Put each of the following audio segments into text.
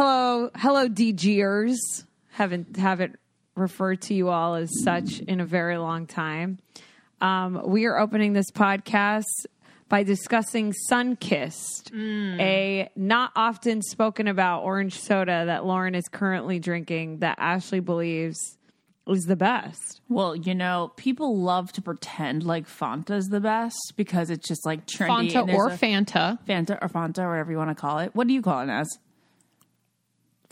Hello, hello, DGers. Haven't haven't referred to you all as such in a very long time. Um, we are opening this podcast by discussing Sunkist, a not often spoken about orange soda that Lauren is currently drinking that Ashley believes is the best. Well, you know, people love to pretend like Fanta is the best because it's just like trendy. Fanta and there's or Fanta. Fanta or Fanta, or whatever you want to call it. What do you call it as?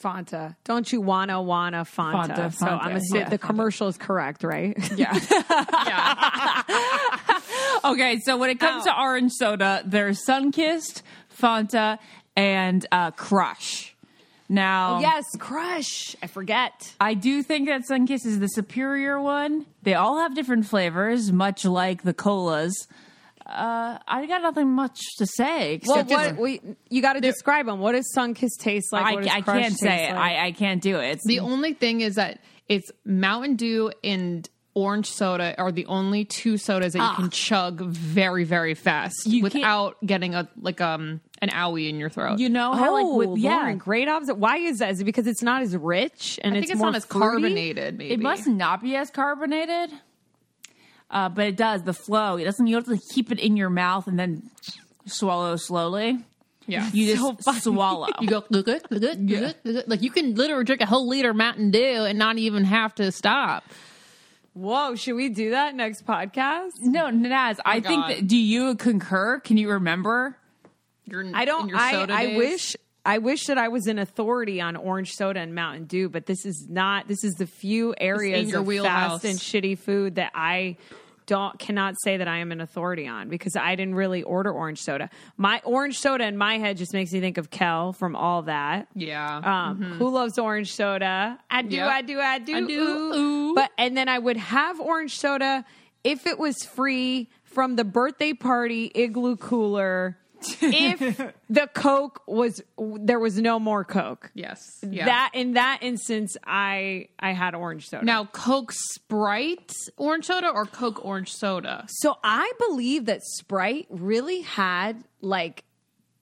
Fanta. Don't you wanna wanna Fanta? Fanta, so Fanta, I'm a, yeah, the commercial is correct, right? Yeah. okay, so when it comes to orange soda, there's Sunkist, Fanta, and uh, Crush. Now, yes, Crush. I forget. I do think that Sunkist is the superior one. They all have different flavors, much like the colas. Uh, I got nothing much to say. Well, what we you got to describe them. What does Sunkist taste like? I, What I can't taste say it. like? I, I can't do it. It's The only thing is that it's Mountain Dew and orange soda are the only two sodas that you can chug very, very fast You without getting a like um an owie in your throat. you know how Oh, like with yeah, Lauren, great obs. Why is that? Is it because it's not as rich and I it's think it's more not as fruity? carbonated. Maybe it must not be as carbonated. Uh, but it does the flow. It doesn't. You have to keep it in your mouth and then swallow slowly. Yeah. You just swallow. You go good, good, good, good, good, good. Like you can literally drink a whole liter of Mountain Dew and not even have to stop. Whoa, should we do that next podcast? no, Naz. I think that. Do you concur? Can you remember? Your, I don't. your I, soda I days. wish. I wish that I was an authority on orange soda and Mountain Dew, but this is not. This is the few areas of wheelhouse. fast and shitty food that I don't cannot say that I am an authority on because I didn't really order orange soda. My orange soda in my head just makes me think of Kel from all that. Yeah. Um, Who loves orange soda? I do, Yep. I do, I do. I do, ooh. ooh. But and then I would have orange soda if it was free from the birthday party igloo cooler. If the Coke was there was no more Coke. yes. Yeah. That in that instance, I I had orange soda. now Coke Sprite orange soda or Coke orange soda. so I believe that Sprite really had like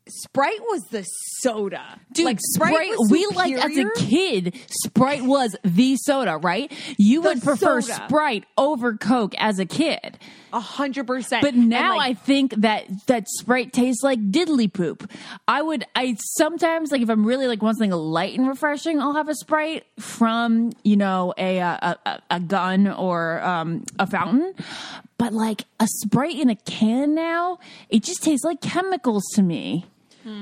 Sprite was the soda, Dude, Like Sprite, was we like as a kid, Sprite was the soda, right? You The would prefer soda. Sprite over Coke as a kid. A hundred percent. But now like, I think that that Sprite tastes like diddly poop. I would I sometimes like if I'm really like want something light and refreshing, I'll have a Sprite from, you know, a a, a, a gun or um, a fountain. But like a Sprite in a can now, it just tastes like chemicals to me.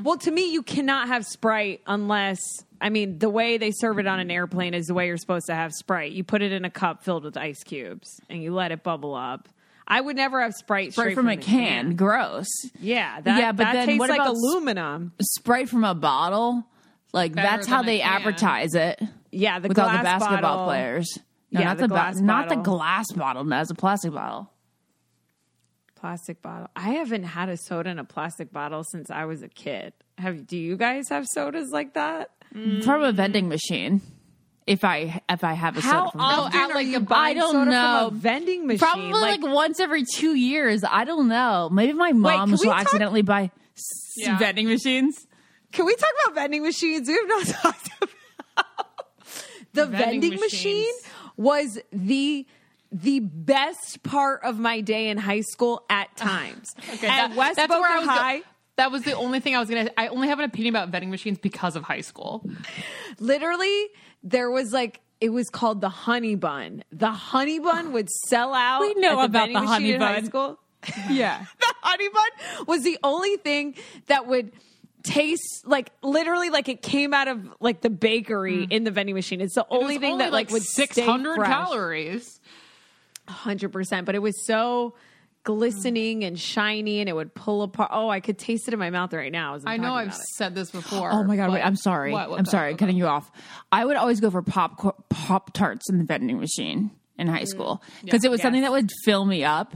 Well, to me, you cannot have Sprite unless, I mean, the way they serve it on an airplane is the way you're supposed to have Sprite. You put it in a cup filled with ice cubes and you let it bubble up. I would never have Sprite Sprite straight from, a the can. Gross. Yeah, that, Yeah, but that then tastes what like about aluminum. Sprite from a bottle. Like Better that's how they can. advertise it Yeah, the with all the basketball bottle. players. No, Yeah, not the the, ba- glass not the bottle. glass bottle. No, it's a plastic bottle. Plastic bottle. I haven't had a soda in a plastic bottle since I was a kid. Have do you guys have sodas like that? from a vending machine. If I if I have a How soda from often at are like you buying I don't soda know. from a vending machine? probably like, once every two years. I don't know. Maybe my can mom we will talk- accidentally buy s- Yeah. vending machines. Can we talk about vending machines? We have not talked about the vending, Vending machine was the the best part of my day in high school at times. Okay, at that- West that's Boca where I was go- High. That was the only thing I was gonna. I only have an opinion about vending machines because of high school. Literally, there was like it was called the honey bun. The honey bun would sell out. We know at about the honey in high bun. school. Yeah. the honey bun was the only thing that would taste like literally like it came out of like the bakery in the vending machine. It's the Mm. Only thing only that like would six hundred calories. hundred percent. But it was so Mm-hmm. glistening and shiny, and it would pull apart. Oh, I could taste it in my mouth right now. I know I've said this before. Oh my god! Wait, I'm sorry. What? What? I'm sorry, cutting you off. I would always go for pop pop tarts in the vending machine in high mm. school because it was something that would fill me up,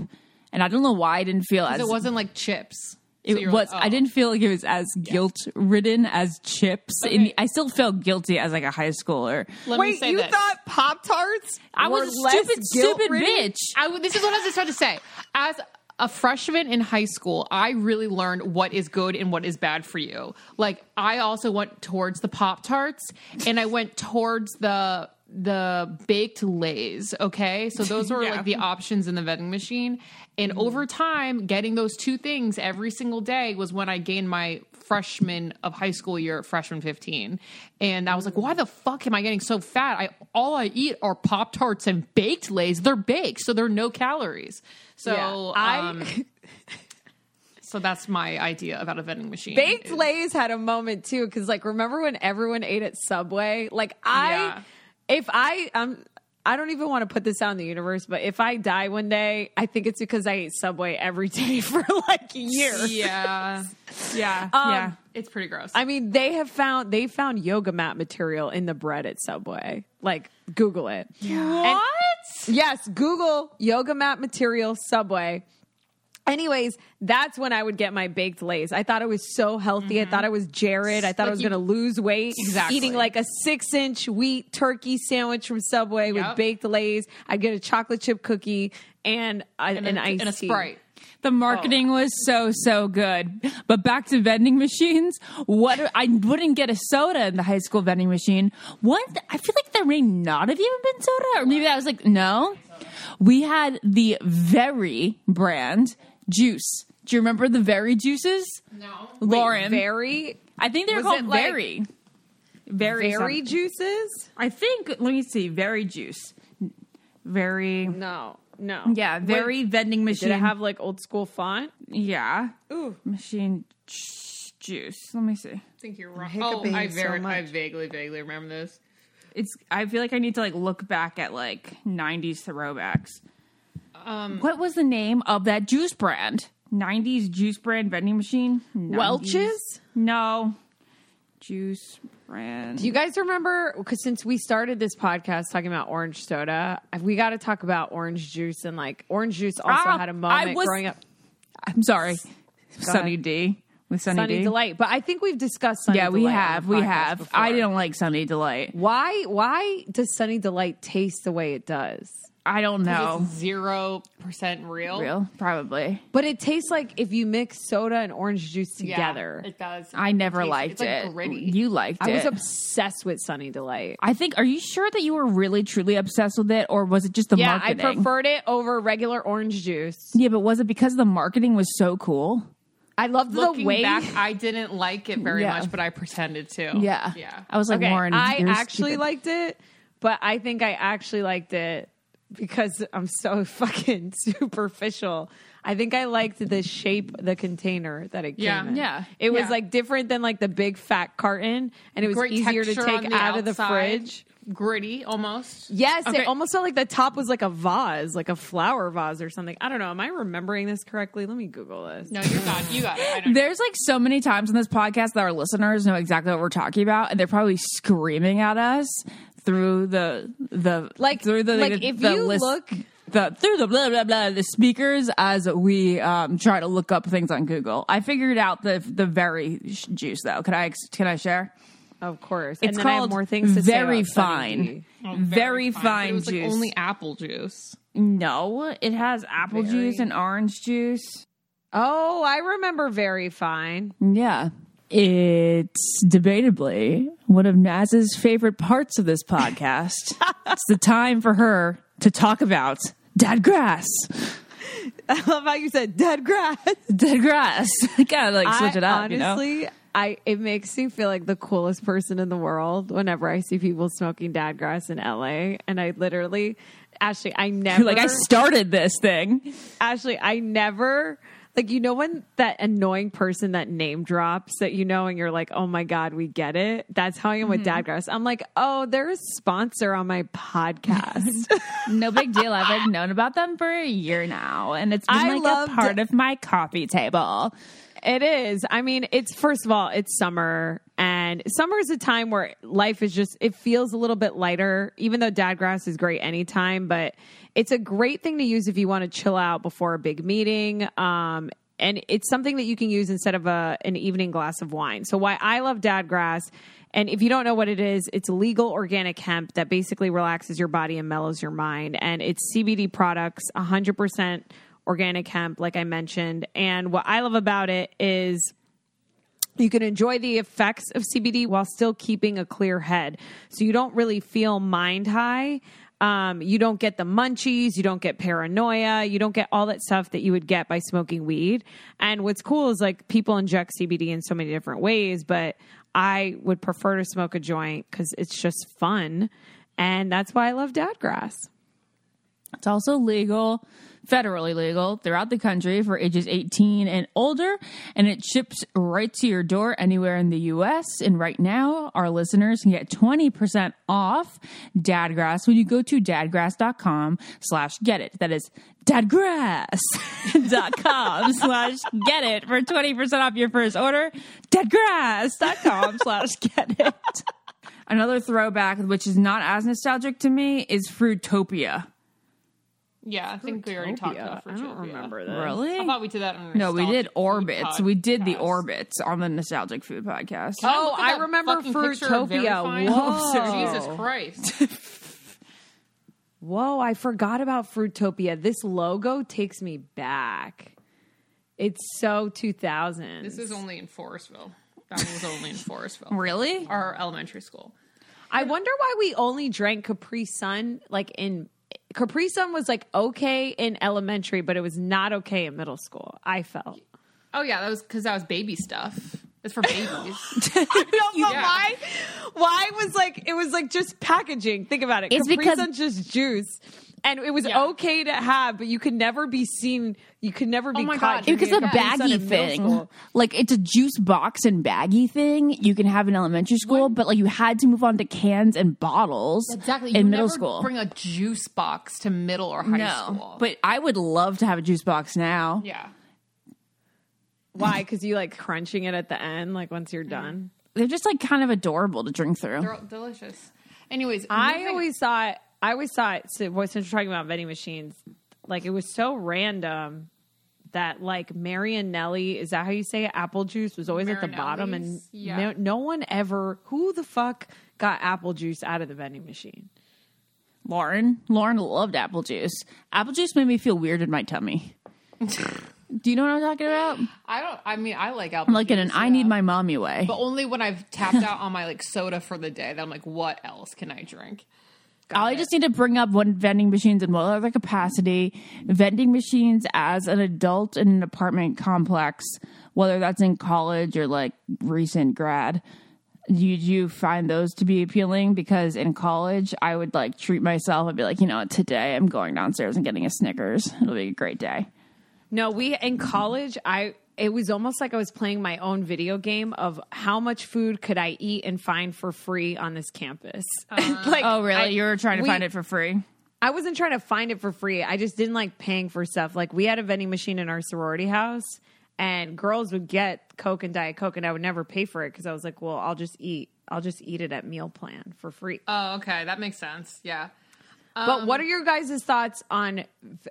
and I don't know why I didn't feel as It wasn't like chips. It So was. like, I oh. didn't feel like it was as guilt ridden as chips. And I still felt guilty as like a high schooler. Let me Wait, say you this. thought Pop Tarts? I was a stupid, stupid bitch. I, w- this is what I was just trying to say. As a freshman in high school, I really learned what is good and what is bad for you. Like I also went towards the Pop Tarts and I went towards the the baked lays okay? So those were like the options in the vending machine. And over time getting those two things every single day was when i gained my freshman of high school year freshman 15 and i was like why the fuck am i getting so fat? I all i eat are pop tarts and baked lays. They're baked so there are no calories. So Yeah, I- um, so that's my idea about a vending machine Baked is- Lays had a moment too, because like remember when everyone ate at Subway? Like I, Yeah. If I, um, I don't even want to put this out in the universe, but if I die one day, I think it's because I ate Subway every day for like years. yeah Yeah, Um, yeah. it's pretty gross I mean, they have found they found yoga mat material in the bread at Subway. Like, Google it. What? Yes, Google yoga mat material Subway. Anyways, that's when I would get my baked lays. I thought it was so healthy. I thought I was Jared. I thought I was going to lose weight. Exactly. Eating like a six inch wheat turkey sandwich from Subway with baked lays. I'd get a chocolate chip cookie and, a, and, an a, iced and a tea. sprite The marketing was so so good. But back to vending machines. What I wouldn't get a soda in the high school vending machine. What I feel like there may not have even been soda, or maybe I was like, no. We had the Very brand juice. Do you remember the Very juices? no Lauren, Very, I think they're called it like- Very. Very, very something. juices? I think. Let me see. Very juice. Very. No, no. Yeah, very vending machine. Did it have like old school font? Yeah. Ooh. Machine j- juice. Let me see. I think you're wrong. Oh, I so very, I vaguely, vaguely remember this. It's. I feel like I need to like look back at like '90s throwbacks. Um, what was the name of that juice brand? '90s juice brand vending machine. 90s. Welch's? No. Juice brand. Do you guys remember? Because since we started this podcast talking about orange soda, we got to talk about orange juice. And like orange juice also Ah, had a moment was- growing up. I'm sorry. Sunny D with Sunny, Sunny D. Delight, but I think we've discussed Sunny Yeah, we Delight on have. We have. before. I didn't like Sunny Delight. Why? Why does Sunny Delight taste the way it does? I don't know. Zero percent real. Real, probably. But it tastes like if you mix soda and orange juice Yeah, together. it does. I never Tastes- liked it's like it. Gritty. You liked I it. I was obsessed with Sunny Delight. I think. Are you sure that you were really truly obsessed with it, or was it just the Yeah, marketing? I preferred it over regular orange juice. Yeah, but was it because the marketing was so cool? I loved the Looking way back, I didn't like it very Yeah. much, but I pretended to. Yeah, yeah. I was like, okay, Lauren, I actually stupid. liked it, but I think I actually liked it because I'm so fucking superficial. I think I liked the shape, the container that it came Yeah. in. Yeah. It was Yeah. like different than like the big fat carton, and it was Great easier to take on the out of the fridge. Gritty, almost. Yes, Okay. it almost felt like the top was like a vase, like a flower vase or something. I don't know. Am I remembering this correctly? Let me Google this. No, you got it. You got it. I don't There's like so many times in this podcast that our listeners know exactly what we're talking about, and they're probably screaming at us through the the Like- through the like, if the you look- the through the blah blah blah the speakers as we um, try to look up things on Google. I figured out the the very juice though. Can I can I share? Of course. It's and then I have called more things to say very about fine. Oh, very But fine It was like only apple juice. No, it has apple juice and orange juice. Oh, I remember Veryfine. Yeah. It's debatably one of Naz's favorite parts of this podcast. it's the time for her to talk about Dadgrass. I love how you said dead grass. Dead grass. I gotta like switch I, it up, you know? honestly, I it makes me feel like the coolest person in the world whenever I see people smoking Dadgrass in LA. And I literally, Ashley, I never You're like, I started this thing. Ashley, I never like you know when that annoying person that name drops that you know and you're like, oh my god, we get it. That's how I am with Mm-hmm. Dadgrass. I'm like, oh, they're a sponsor on my podcast. No big deal. I've like known about them for a year now, and it's been I like loved- a part of my coffee table. it is. I mean, it's first of all, it's summer, and summer is a time where life is just it feels a little bit lighter. Even though Dadgrass is great anytime, but it's a great thing to use if you want to chill out before a big meeting. Um, and it's something that you can use instead of a an evening glass of wine. So why I love Dadgrass, and if you don't know what it is, it's legal organic hemp that basically relaxes your body and mellows your mind. And it's CBD products, 100% organic hemp, like I mentioned. And what I love about it is you can enjoy the effects of CBD while still keeping a clear head. So you don't really feel mind high. Um, you don't get the munchies, you don't get paranoia, you don't get all that stuff that you would get by smoking weed. And what's cool is like people inject CBD in so many different ways, but I would prefer to smoke a joint because it's just fun. And that's why I love Dadgrass. It's also legal, federally legal throughout the country for ages 18 and older, and it ships right to your door anywhere in the US. And right now, our listeners can get 20% off Dadgrass when you go to dadgrass.com slash get it. That is dadgrass.com slash get it for 20% off your first order. Dadgrass.com slash get it. Another throwback, which is not as nostalgic to me, is Fruitopia. Yeah, I think we already talked about Fruitopia. I don't remember that. Really? I thought we did that on a No, we did orbits. We did the orbits on the nostalgic food podcast. Can Oh, look at I that remember fucking picture of Fruitopia. Whoa. Jesus Christ. Whoa, I forgot about Fruitopia. This logo takes me back. It's so 2000. This is only in Forestville. That one was only in Forestville. Really? Our elementary school. I wonder why we only drank Capri Sun like in Capri Sun was like okay in elementary, but it was not okay in middle school. I felt. Oh yeah, that was because that was baby stuff. It's for babies. I don't know Yeah. why. Why was like it was like just packaging. Think about it. It's Capri because- Sun's just juice. And it was Yeah. okay to have, but you could never be seen. You could never be Oh my caught. God. Because drinking a baggy thing, like it's a juice box and baggy thing, you can have in elementary school, but like you had to move on to cans and bottles Exactly. You in middle never school. Bring a juice box to middle or high no, school. but I would love to have a juice box now. yeah, Why? Because you like crunching it at the end, like once you're done. They're just like kind of adorable to drink through. they're delicious. Anyways, I moving- always thought, I always thought, so, well, since we're talking about vending machines, like it was so random that like Martinelli, is that how you say it? Apple juice was always at the bottom, and Yeah. no, no one ever, who the fuck got apple juice out of the vending machine? Lauren, Lauren loved apple juice. Apple juice made me feel weird in my tummy. Do you know what I'm talking about? I don't. I mean, I like apple. I'm like in an juice, I need my mommy way. but only when I've tapped out on my like soda for the day. That I'm like, what else can I drink? I just need to bring up when vending machines and what other capacity vending machines as an adult in an apartment complex, whether that's in college or like recent grad. Do you, you find those to be appealing? Because in college, I would like treat myself. I'd be like, you know, what, today I'm going downstairs and getting a Snickers. It'll be a great day. No, we in college, I it was almost like I was playing my own video game of how much food could I eat and find for free on this campus. Uh-huh. like, Oh, really? I- you were trying to we- find it for free? I wasn't trying to find it for free. I just didn't like paying for stuff. Like we had a vending machine in our sorority house, and girls would get Coke and Diet Coke, and I would never pay for it because I was like, well, I'll just eat. I'll just eat it at meal plan for free. Oh, okay, that makes sense. Yeah. but what um, are your guys' thoughts on v-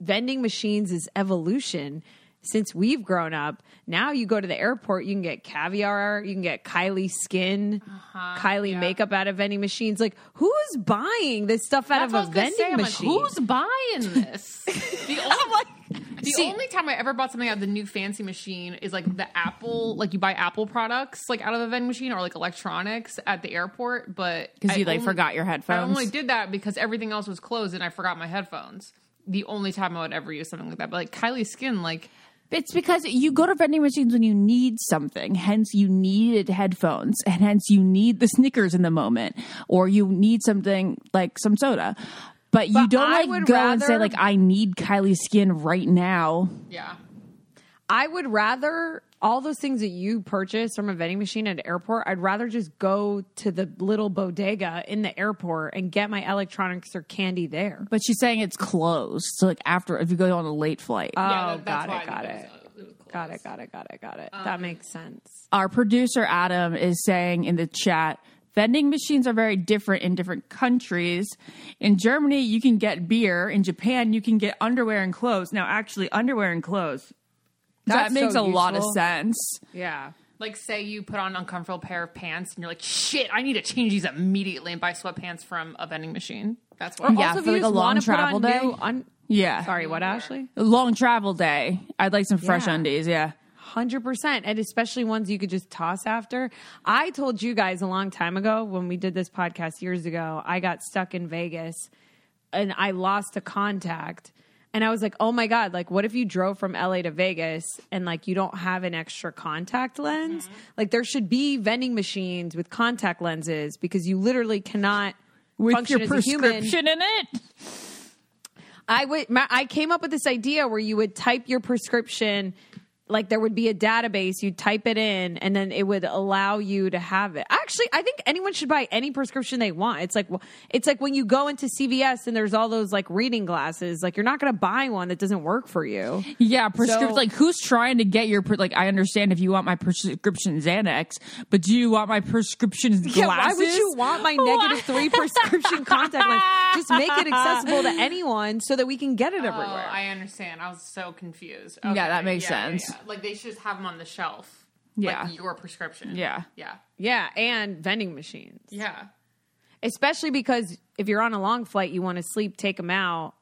vending machines' evolution? Since we've grown up, now you go to the airport, you can get caviar, you can get Kylie skin, Uh-huh, Kylie makeup out of vending machines. Like, who's buying this stuff out That's of a vending say. Machine? Like, Who's buying this? The only, the only time I ever bought something out of the new fancy machine is like the Apple, like you buy Apple products like out of a vending machine or like electronics at the airport. But Because you like only- forgot your headphones, I only did that because everything else was closed and I forgot my headphones. the only time I would ever use something like that. But like Kylie Skin, like It's because you go to vending machines when you need something. Hence, you needed headphones, and hence you need the Snickers in the moment, or you need something like some soda. But you don't I like go and say like, "I need Kylie Skin right now." yeah. I would rather all those things that you purchase from a vending machine at an airport, I'd rather just go to the little bodega in the airport and get my electronics or candy there. But she's saying it's closed. So like after, if you go on a late flight, Oh, Yeah, that- that's got it, got it. it was, uh, it was close. Got it, got it, got it, got it. that makes sense. our producer Adam is saying in the chat. Vending machines are very different in different countries. In Germany, you can get beer. In Japan, you can get underwear and clothes. Now, actually, underwear and clothes. That's that makes so a lot of sense. Yeah. Like say you put on an uncomfortable pair of pants and you're like, shit, I need to change these immediately and buy sweatpants from a vending machine. That's what. Yeah, also, if for like a long wanna put on travel day. un- Yeah. Sorry, what, Ashley? A long travel day. I'd like some fresh Yeah. undies. Yeah. Hundred percent, and especially ones you could just toss after. I told you guys a long time ago when we did this podcast years ago. I got stuck in Vegas, and I lost a contact, and I was like, "Oh my god! Like, what if you drove from LA to Vegas and like you don't have an extra contact lens? Mm-hmm. Like, there should be vending machines with contact lenses because you literally cannot With function your as a human." in it. I would. My, I came up with this idea where you would type your prescription, like there would be a database. you'd type it in, and then it would allow you to have it. Actually, I think anyone should buy any prescription they want. It's like it's like when you go into CVS and there's all those like reading glasses. Like you're not going to buy one that doesn't work for you. Yeah, prescription. So- like, who's trying to get your like? I understand if you want my prescription Xanax, but do you want my prescription glasses? Yeah, why would you want my negative three prescription contact lens? Just make it accessible to anyone so that we can get it Oh, everywhere. I understand. I was so confused. Yeah, that makes yeah, sense. yeah. Like they should just have them on the shelf. Yeah. Like your prescription. Yeah. Yeah. yeah, and vending machines. Yeah. especially because if you're on a long flight, you want to sleep, take them out,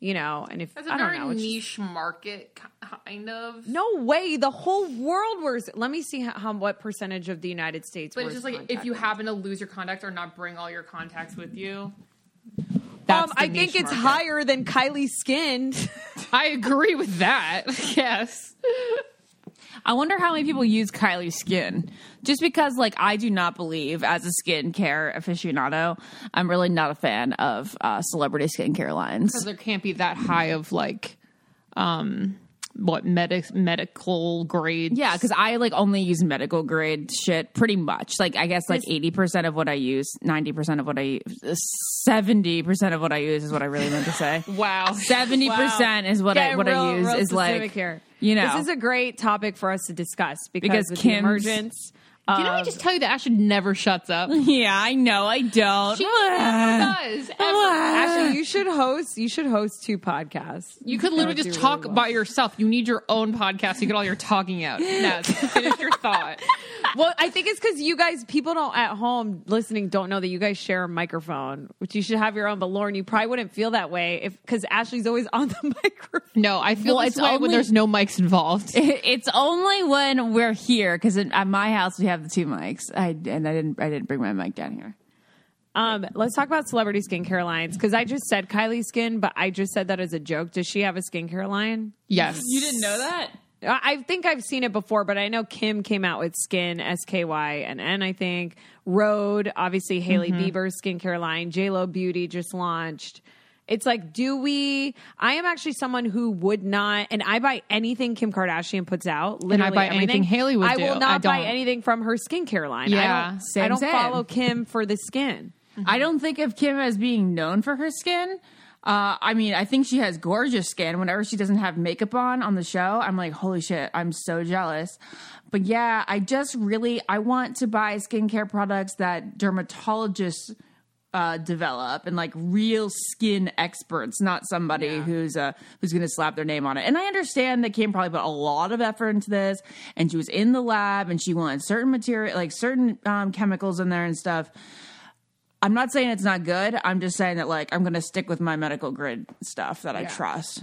you know. And if That's a I don't very know, it's just- niche market, kind of. no way, the whole world wears. Let me see how, how what percentage of the United States. But it's just like if you happen to lose your contact or not bring all your contacts with you. Um, the I think it's market. higher than Kylie Skin. I agree with that. yes. I wonder how many people use Kylie Skin. Just because, like, I do not believe, as a skincare aficionado, I'm really not a fan of uh, celebrity skincare lines. Because there can't be that high of like, um, what medic medical grade. Yeah, because I like only use medical grade shit pretty much. Like I guess like eighty percent of what I use, ninety percent of what I use, seventy percent of what I use is what I really meant to say. Wow. Seventy percent is what I what real- I use is like here. you know This is a great topic for us to discuss because, Because Kim's- the emergence. Didn't I just tell you that Ashley never shuts up? yeah I know I don't. She never does. ever. Actually, you should host. You should host two podcasts. You could literally just talk really well. by yourself. You need your own podcast You get all your talking out. Now, finish your thought. Well, I think it's because you guys, people don't at home listening, don't know that you guys share a microphone, which you should have your own. But Lauren, you probably wouldn't feel that way if because Ashley's always on the microphone. No, I feel Well, this it's way only- when there's no mics involved. It's only when we're here because at my house we have the two mics. I and I didn't I didn't bring my mic down here. Um, let's talk about celebrity skincare lines because I just said Kylie Skin, but I just said that as a joke. Does she have a skincare line? Yes. You didn't know that? I I think I've seen it before, but I know Kim came out with Skin S K Y and N. I think Rhode, obviously Hailey Bieber's skincare line, J Lo Beauty just launched. It's like, do we? I am actually someone who would not, and I buy anything Kim Kardashian puts out. Literally I buy everything. anything Hailey would I will not I buy anything from her skincare line. Yeah, I don't, same, I don't same. follow Kim for the skin. I don't think of Kim as being known for her skin. Uh, I mean, I think she has gorgeous skin. Whenever she doesn't have makeup on on the show, I'm like, holy shit, I'm so jealous. But yeah, I just really I want to buy skincare products that dermatologists uh, develop and like real skin experts, not somebody who's uh, who's going to slap their name on it. And I understand that Kim probably put a lot of effort into this, and she was in the lab and she wanted certain material, like certain um, chemicals in there and stuff. I'm not saying it's not good. I'm just saying that like I'm going to stick with my medical grid stuff that I trust.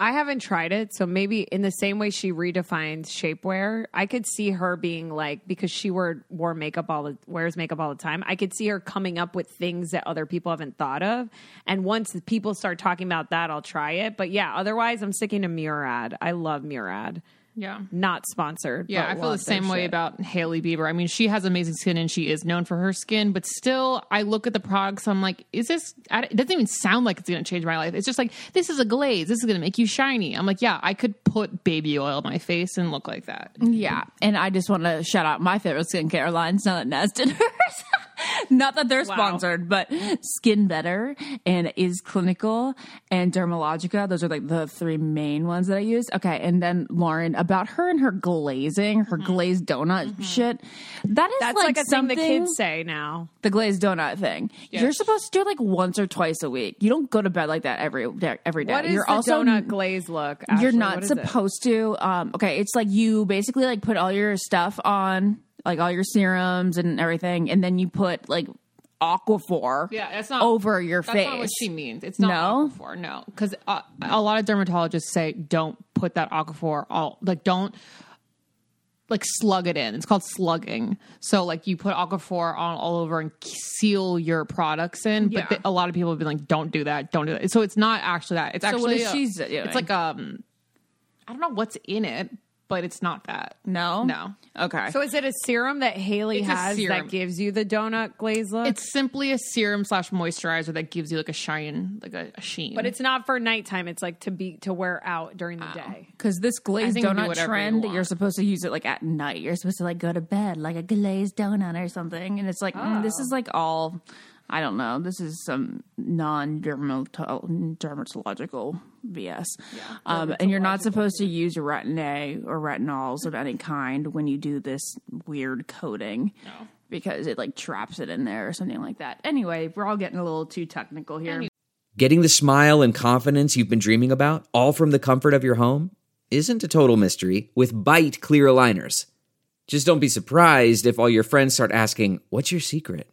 I haven't tried it, so maybe in the same way she redefined shapewear, I could see her being like because she wore wore makeup all the wears makeup all the time. I could see her coming up with things that other people haven't thought of, and once people start talking about that, I'll try it. But yeah, otherwise, I'm sticking to Murad. I love Murad. Yeah. Not sponsored. Yeah, but I feel the love their same way shit. about Hailey Bieber. I mean, she has amazing skin and she is known for her skin, but still, I look at the products. I'm like, is this? It doesn't even sound like it's going to change my life. It's just like this is a glaze. This is going to make you shiny. I'm like, yeah, I could put baby oil on my face and look like that. Yeah, and I just want to shout out my favorite skincare lines now that Naz did hers. Not that they're sponsored, but Skin Better and Is Clinical and Dermalogica. Those are like the three main ones that I use. Okay, and then Lauren about her and her glazing, her glazed donut shit. That is That's like, like, a something thing the kids say now. the glazed donut thing. You're supposed to do it like once or twice a week. You don't go to bed like that every day. Every day. What is You're the also donut glaze look? you're not is it? supposed to um okay it's like you basically like put all your stuff on like all your serums and everything and then you put like aquaphor Yeah, that's not over your That's face not what she means. It's not No? aquaphor. No, because uh, a lot of dermatologists say don't put that aquaphor all like don't like slug it in. It's called slugging. So like you put aquaphor on all over and seal your products in. But Yeah. th- a lot of people have been like, don't do that. Don't do that. So it's not actually that. It's So actually is a- she doing? It's like um, I don't know what's in it, but it's not that. no No. okay So is it a serum that Hailey It's a has serum. that gives you the donut glaze look? It's simply a serum slash moisturizer that gives you like a shine, like a, a sheen. but it's not for nighttime. It's like to be to wear out during the day. because this glazed think do donut whatever you trend want. you're supposed to use it like at night you're supposed to like go to bed like a glazed donut or something and it's like mm, this is like all I don't know. This is some non-dermatological BS. um, and you're not supposed to use retin-A or retinols of any kind when you do this weird coating. Because it like traps it in there or something like that. Anyway, we're all getting a little too technical here. Getting the smile and confidence you've been dreaming about, all from the comfort of your home, isn't a total mystery with Byte clear aligners. Just don't be surprised if all your friends start asking, What's your secret?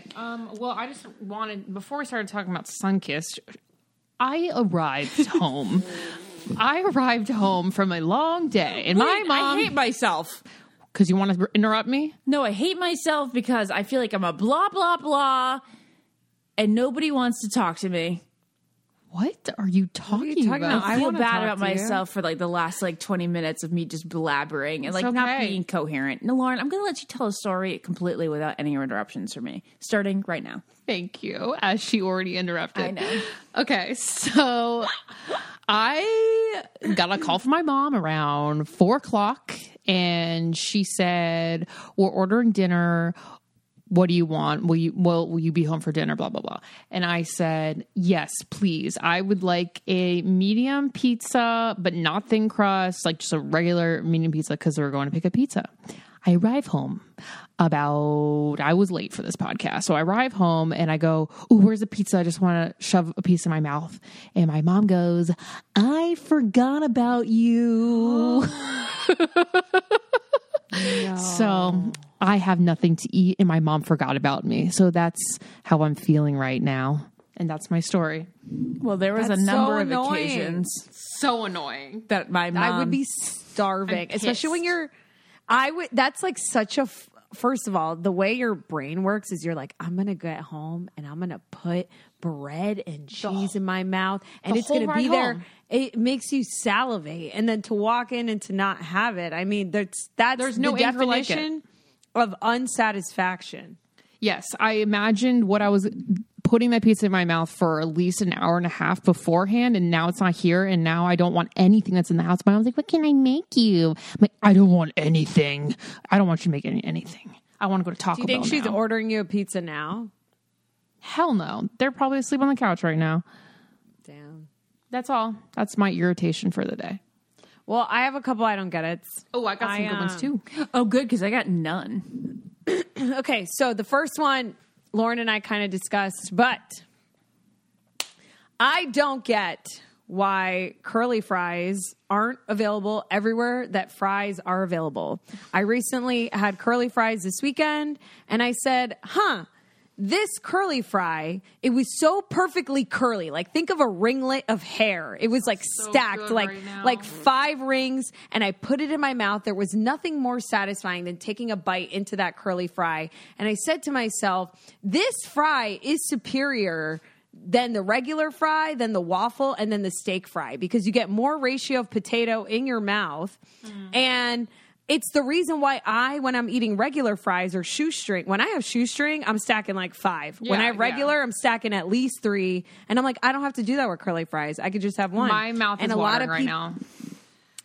um, well, I just wanted before we started talking about Sunkist, I arrived home. I arrived home from a long day, and my Wait, mom. I hate myself. Because you want to interrupt me? No, I hate myself because I feel like I'm a blah blah blah, and nobody wants to talk to me. What are you talking, talking about? about? I I feel wanna bad talk about to you. myself for like the last like 20 minutes of me just blabbering and like not being coherent. No, Lauren, I'm going to let you tell a story completely without any interruptions from me, starting right now. Thank you. As she already interrupted. I know. Okay, so I got a call from my mom around four o'clock, and she said, "We're ordering dinner. What do you want? Will you will will you be home for dinner? Blah blah blah." And I said, "Yes, please. I would like a medium pizza, but not thin crust, like just a regular medium pizza because we're going to pick a pizza." I arrive home about I was late for this podcast. So I arrive home and I go, "Ooh, where's the pizza? I just want to shove a piece in my mouth." And my mom goes, "I forgot about you." So I have nothing to eat and my mom forgot about me. So that's how I'm feeling right now. And that's my story. Well, there was That's a so number of annoying. occasions So annoying. that my mom I would be starving, especially when you're. I would. That's like such a. f- First of all, the way your brain works is you're like, I'm gonna get home and I'm gonna put bread and cheese in my mouth, and it's gonna be ride there. home. It makes you salivate, and then to walk in and to not have it. I mean, that's that's There's no the anger like definition of unsatisfaction. Yes, I imagined what I was putting that pizza in my mouth for at least an hour and a half beforehand, and now it's not here, and now I don't want anything that's in the house. My mom's like, "What can I make you?" I'm like, "I don't want anything. I don't want you to make any, anything. I want to go to Taco Bell." Do you think Bell she's now." ordering you a pizza now? Hell no, they're probably asleep on the couch right now. Damn. That's all. That's my irritation for the day. Well, I have a couple I don't get it. Oh, I got some I, good ones um, too. Oh, good, because I got none. Okay, so the first one Lauren and I kind of discussed, but I don't get why curly fries aren't available everywhere that fries are available. I recently had curly fries this weekend and I said, huh. This curly fry, it was so perfectly curly. Like think of a ringlet of hair. It was like stacked, like right like five rings and I put it in my mouth. There was nothing more satisfying than taking a bite into that curly fry. And I said to myself, this fry is superior than the regular fry, than the waffle, and then the steak fry because you get more ratio of potato in your mouth. Mm. And it's the reason why I, when I'm eating regular fries or shoestring, when I have shoestring, I'm stacking like five. when I have regular, I'm stacking at least three. And I'm like, I don't have to do that with curly fries. I could just have one. My mouth and is a lot watering of right peop- now.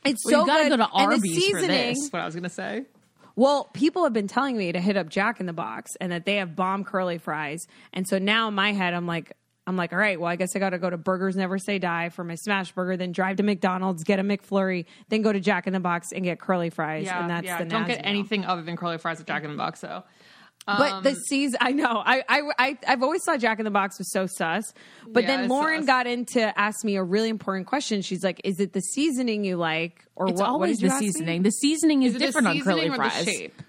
It's Well, so you gotta good. go to and the Arby's for seasoning. this. What I was gonna say. Well, people have been telling me to hit up Jack in the Box and that they have bomb curly fries. And so now in my head, I'm like, I'm like, all right, well, I guess I got to go to Burgers Never Say Die for my smash burger, then drive to McDonald's, get a McFlurry, then go to Jack in the Box and get curly fries. and that's the Don't get Nazi meal. anything other than curly fries at Jack in the Box, though. But the um, season, I know. I, I, I, I've always thought Jack in the Box was so sus. But Yeah, then Lauren sus. got into ask me a really important question. She's like, "Is it the seasoning you like, or It's what?" what always did the ask me? seasoning. The seasoning is, Is it the different on curly seasoning or the fries. shape?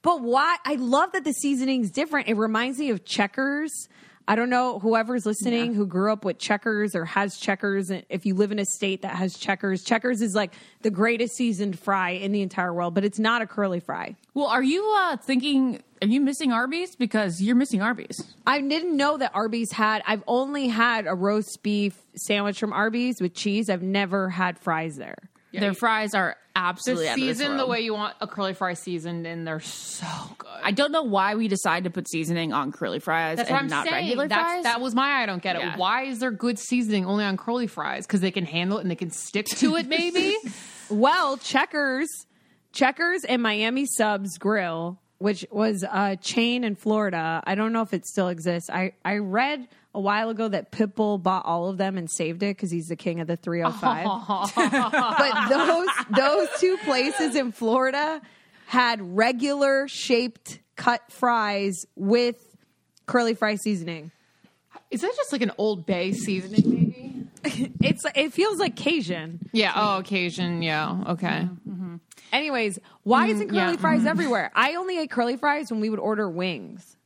But why? I love that the seasoning's different. It reminds me of Checkers. I don't know whoever's listening who grew up with Checkers or has Checkers. If you live in a state that has Checkers, Checkers is like the greatest seasoned fry in the entire world, but it's not a curly fry. Well, are you uh, thinking? Are you missing Arby's? Because you're missing Arby's. I didn't know that Arby's had. I've only had a roast beef sandwich from Arby's with cheese. I've never had fries there. Their fries are absolutely out of this season the world. way you want a curly fry seasoned, and they're so good. I don't know why we decide to put seasoning on curly fries That's and I'm not saying. regular That's, fries. That was my I don't get it. Yeah. Why is there good seasoning only on curly fries? Because they can handle it and they can stick to it, maybe. Well, Checkers, Checkers and Miami Subs Grill, which was a chain in Florida. I don't know if it still exists. I, I read a while ago that Pitbull bought all of them and saved it because he's the king of the 305. but those those two places in Florida had regular shaped cut fries with curly fry seasoning. is that just like an Old Bay seasoning, maybe? It's it feels like Cajun. Yeah. Oh, occasion. Yeah. Okay. Anyways, why isn't curly yeah, mm-hmm. fries everywhere? I only ate curly fries when we would order wings.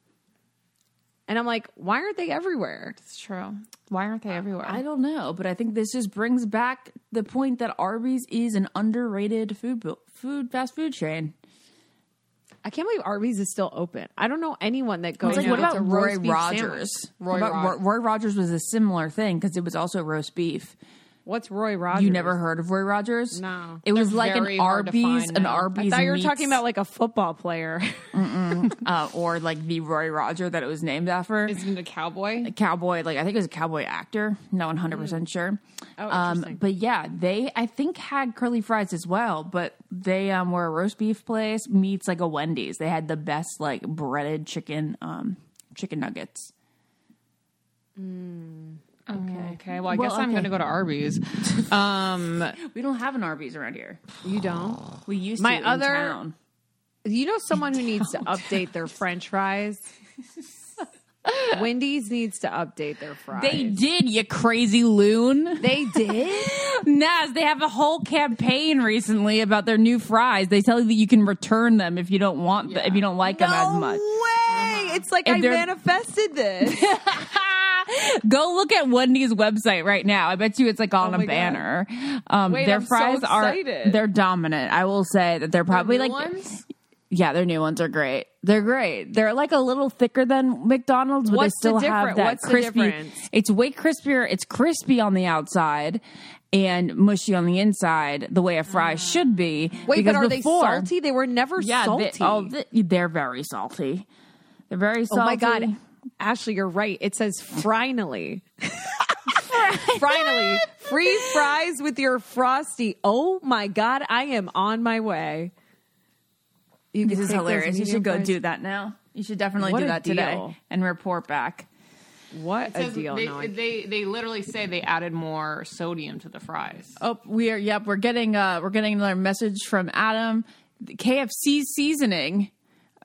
And I'm like, why aren't they everywhere? It's true. Why aren't they everywhere? I don't know, but I think this just brings back the point that Arby's is an underrated food food fast food chain. I can't believe Arby's is still open. I don't know anyone that goes. It's like, what about Roy Rogers? Roy What about Rog- Roy, Roy Rogers was a similar thing because it was also roast beef. What's Roy Rogers? You never heard of Roy Rogers? No. It was They're like an very hard to Arby's, find an now. Arby's. I thought you were meets- talking about like a football player. uh, or like the Roy Roger that it was named after. Isn't it a cowboy? a cowboy, like I think it was a cowboy actor. Not one hundred percent sure. Oh, um, but yeah, they I think had curly fries as well. But they um, were a roast beef place meets like a Wendy's. They had the best like breaded chicken um, chicken nuggets. Okay. Okay. Well, I Well, guess I'm okay. going to go to Arby's. Um, We don't have an Arby's around here. you don't. We used My to in other- town. You know someone who needs to update their French fries. Wendy's needs to update their fries. They did, you crazy loon. They did. Naz, they have a whole campaign recently about their new fries. They tell you that you can return them if you don't want them, if you don't like them as much. way! It's like If I manifested this. Go look at Wendy's website right now. I bet you it's like on Oh a banner. Um, Wait, their I'm so fries are they're dominant. I will say that they're probably like ones? yeah, their new ones are great. They're great. They're like a little thicker than McDonald's, but What's they the still have that what's crispy. It's way crispier. It's crispy on the outside and mushy on the inside, the way a fry should be. Wait, but are before- they salty? They were never Yeah, salty. They, oh, they, they're very salty. They're very salty. Oh my god, Ashley, you're right. It says finally. finally, free fries with your frosty. Oh my god, I am on my way. You This is hilarious. You should go fries. do that now. You should definitely What do a that today and report back. What a deal! They, No, I- they they literally say they added more sodium to the fries. Oh, we are. Yep, we're getting. Uh, we're getting another message from Adam. The KFC seasoning.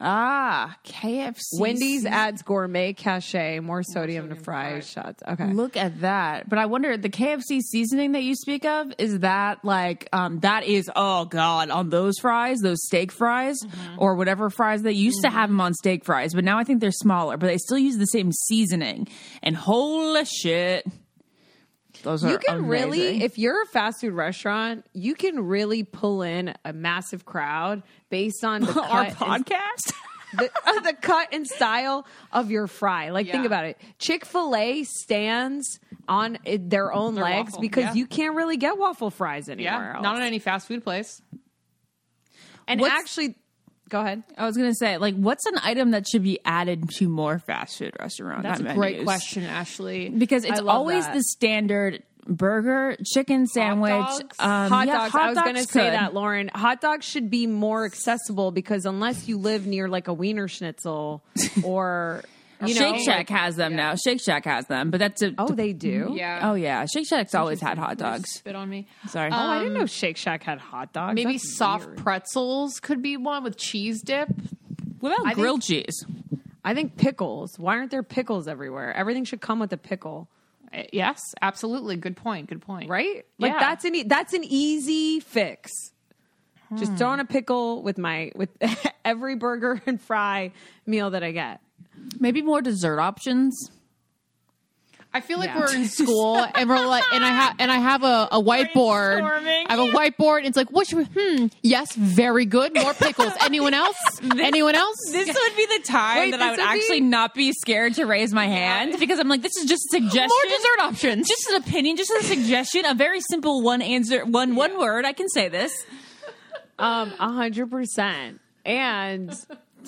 Ah, KFC. Wendy's adds gourmet cachet, more sodium, to fries shots. Okay. Look at that. But I wonder the KFC seasoning that you speak of is that like um that is oh god on those fries, those steak fries Mm-hmm. or whatever fries they used to have them on steak fries, but now I think they're smaller, but they still use the same seasoning. And holy shit. Those are you can really, if you're a fast food restaurant, you can really pull in a massive crowd based on the our podcast. the, uh, the cut and style of your fry. Like, think about it. Chick fil A stands on it, their own Their legs waffle, because yeah. you can't really get waffle fries anywhere Yeah, else. not in any fast food place. and What's- actually, go ahead. I was gonna say, like, what's an item that should be added to more fast food restaurants? That's a great question, Ashley. because it's always that. the standard burger, chicken sandwich, dogs? um, hot yeah, dogs. hot I was going to say that, Lauren. Hot dogs should be more accessible because unless you live near like a Wienerschnitzel or you know, Shake Shack has them now. Shake Shack has them, but that's a Oh, they do. Mm-hmm. Yeah. oh yeah. Shake Shack's always had hot dogs. Spit on me. Sorry. Oh, I didn't know um, Shake Shack had hot dogs. Maybe That's soft weird. pretzels could be one with cheese dip. what about I think- grilled cheese? I think pickles. Why aren't there pickles everywhere? Everything should come with a pickle, Uh, Yes, absolutely. Good point. Good point. right? Like Yeah. that's an e- that's an easy fix. Just hmm. throw in a pickle with my with every burger and fry meal that I get. Maybe more dessert options. I feel like Yeah. we're in school and we're like, and I have and I have a, a whiteboard. I have a whiteboard. And it's like, what should we? Hmm. Yes, very good. More pickles. Anyone else? Anyone else? This would be the time Wait, that I this would would be- actually not be scared to raise my hand because I'm like, this is just a suggestion. More dessert options. Just an opinion, just a suggestion, a very simple one answer, one one word. I can say this. Um, a hundred percent. And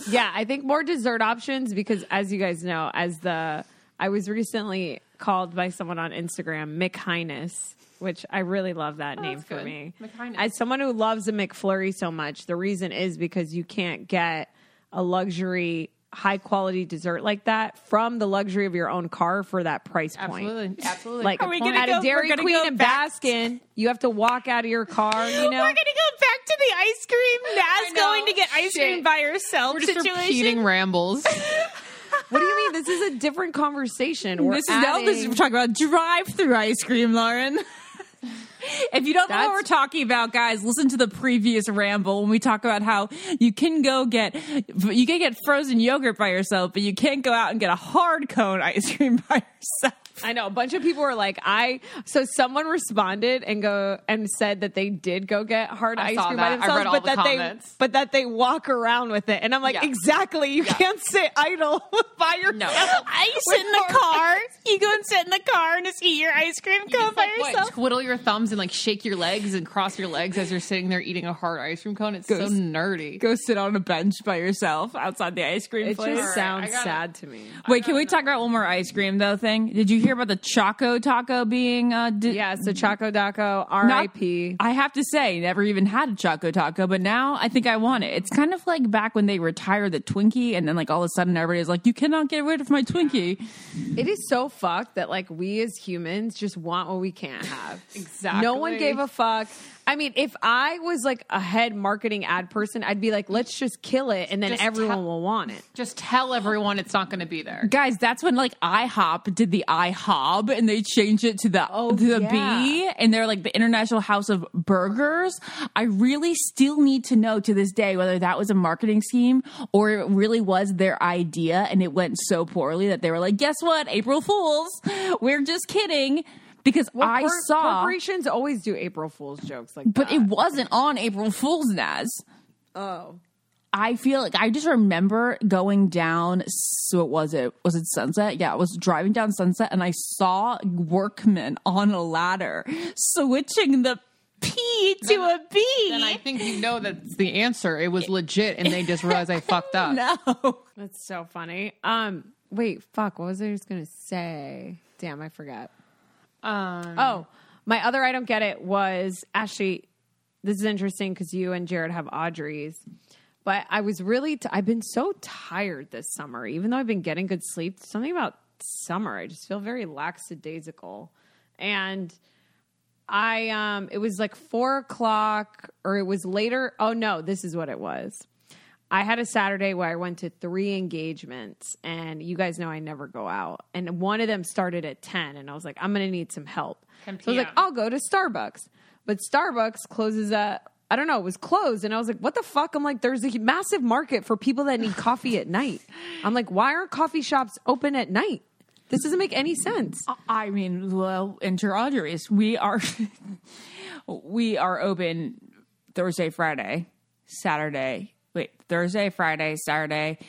yeah, I think more dessert options because as you guys know, as the I was recently called by someone on Instagram McHighness, which I really love that oh, name for good. me. McHighness. As someone who loves a McFlurry so much, the reason is because you can't get a luxury high quality dessert like that from the luxury of your own car for that price point. Absolutely. Absolutely. Like Are we gonna at go- a Dairy Queen go in back- Baskin, you have to walk out of your car, you know? We're gonna go back to the ice cream. Naz going to get ice Shit. cream by herself we're just situation. repeating rambles. What do you mean? This is a different conversation. We're this is now this is we're talking about drive-through ice cream, Lauren. If you don't know what we're talking about, guys, listen to the previous ramble when we talk about how you can go get you can get frozen yogurt by yourself, but you can't go out and get a hard cone ice cream by yourself. I know a bunch of people were like, I. So someone responded and go and said that they did go get hard I ice cream that. by themselves, but the that comments. they but that they walk around with it, and I'm like, Yeah. exactly. You can't sit idle by yourself. No. I sit in the car. You go and sit in the car and just eat your ice cream cone Just, by like, what, yourself. twiddle your thumbs and like shake your legs and cross your legs as you're sitting there eating a hard ice cream cone. It's so Goes- nerdy. Go sit on a bench by yourself outside the ice cream It place. just sounds gotta- sad to me. Wait, can we talk about one more ice cream though? Thing? Did you hear about the Choco Taco being? Uh, di- Yeah, so Choco Taco, R.I.P. I have to say, never even had a Choco Taco, but now I think I want it. It's kind of like back when they retired the Twinkie, and then like all of a sudden everybody's like, "You cannot get rid of my Twinkie." It is so fucked that like we as humans just want what we can't have. Exactly. No one gave a fuck. I mean, if I was like a head marketing ad person, I'd be like, let's just kill it and then Just everyone tell- will want it. Just tell everyone it's not going to be there. Guys, that's when like IHOP did the IHOB and they changed it to the Oh, to the yeah. B and they're like the International House of Burgers. I really still need to know to this day whether that was a marketing scheme or it really was their idea and it went so poorly that they were like, "Guess what? April Fools. We're just kidding." Because Well, I cor- saw corporations always do April Fools jokes like but that. it wasn't on April Fool's Naz. oh, I feel like I just remember going down. So what was it? Was it Sunset? Yeah, I was driving down Sunset and I saw workmen on a ladder switching the P to a B. Then I think you know that's the answer. It was legit, and they just realized I fucked up. no. that's so funny. Um, wait, fuck. What was I just gonna say? Damn, I forgot. Um, Oh, my other I don't get it was actually this is interesting because you and Jared have Audrey's. But I was really I've been so tired this summer, even though I've been getting good sleep. Something about summer, I just feel very lackadaisical, and I um it was like four o'clock or it was later. Oh no, this is what it was. I had a Saturday where I went to three engagements, and you guys know I never go out. And one of them started at 10, and I was like, I'm going to need some help. So I was like, I'll go to Starbucks. But Starbucks closes at, I don't know, it was closed. And I was like, what the fuck? I'm like, there's a massive market for people that need coffee at night. I'm like, why aren't coffee shops open at night? This doesn't make any sense. I mean, well, enter Audrey's. We are we are open Thursday, Friday, Saturday. Wait, Thursday, Friday, Saturday,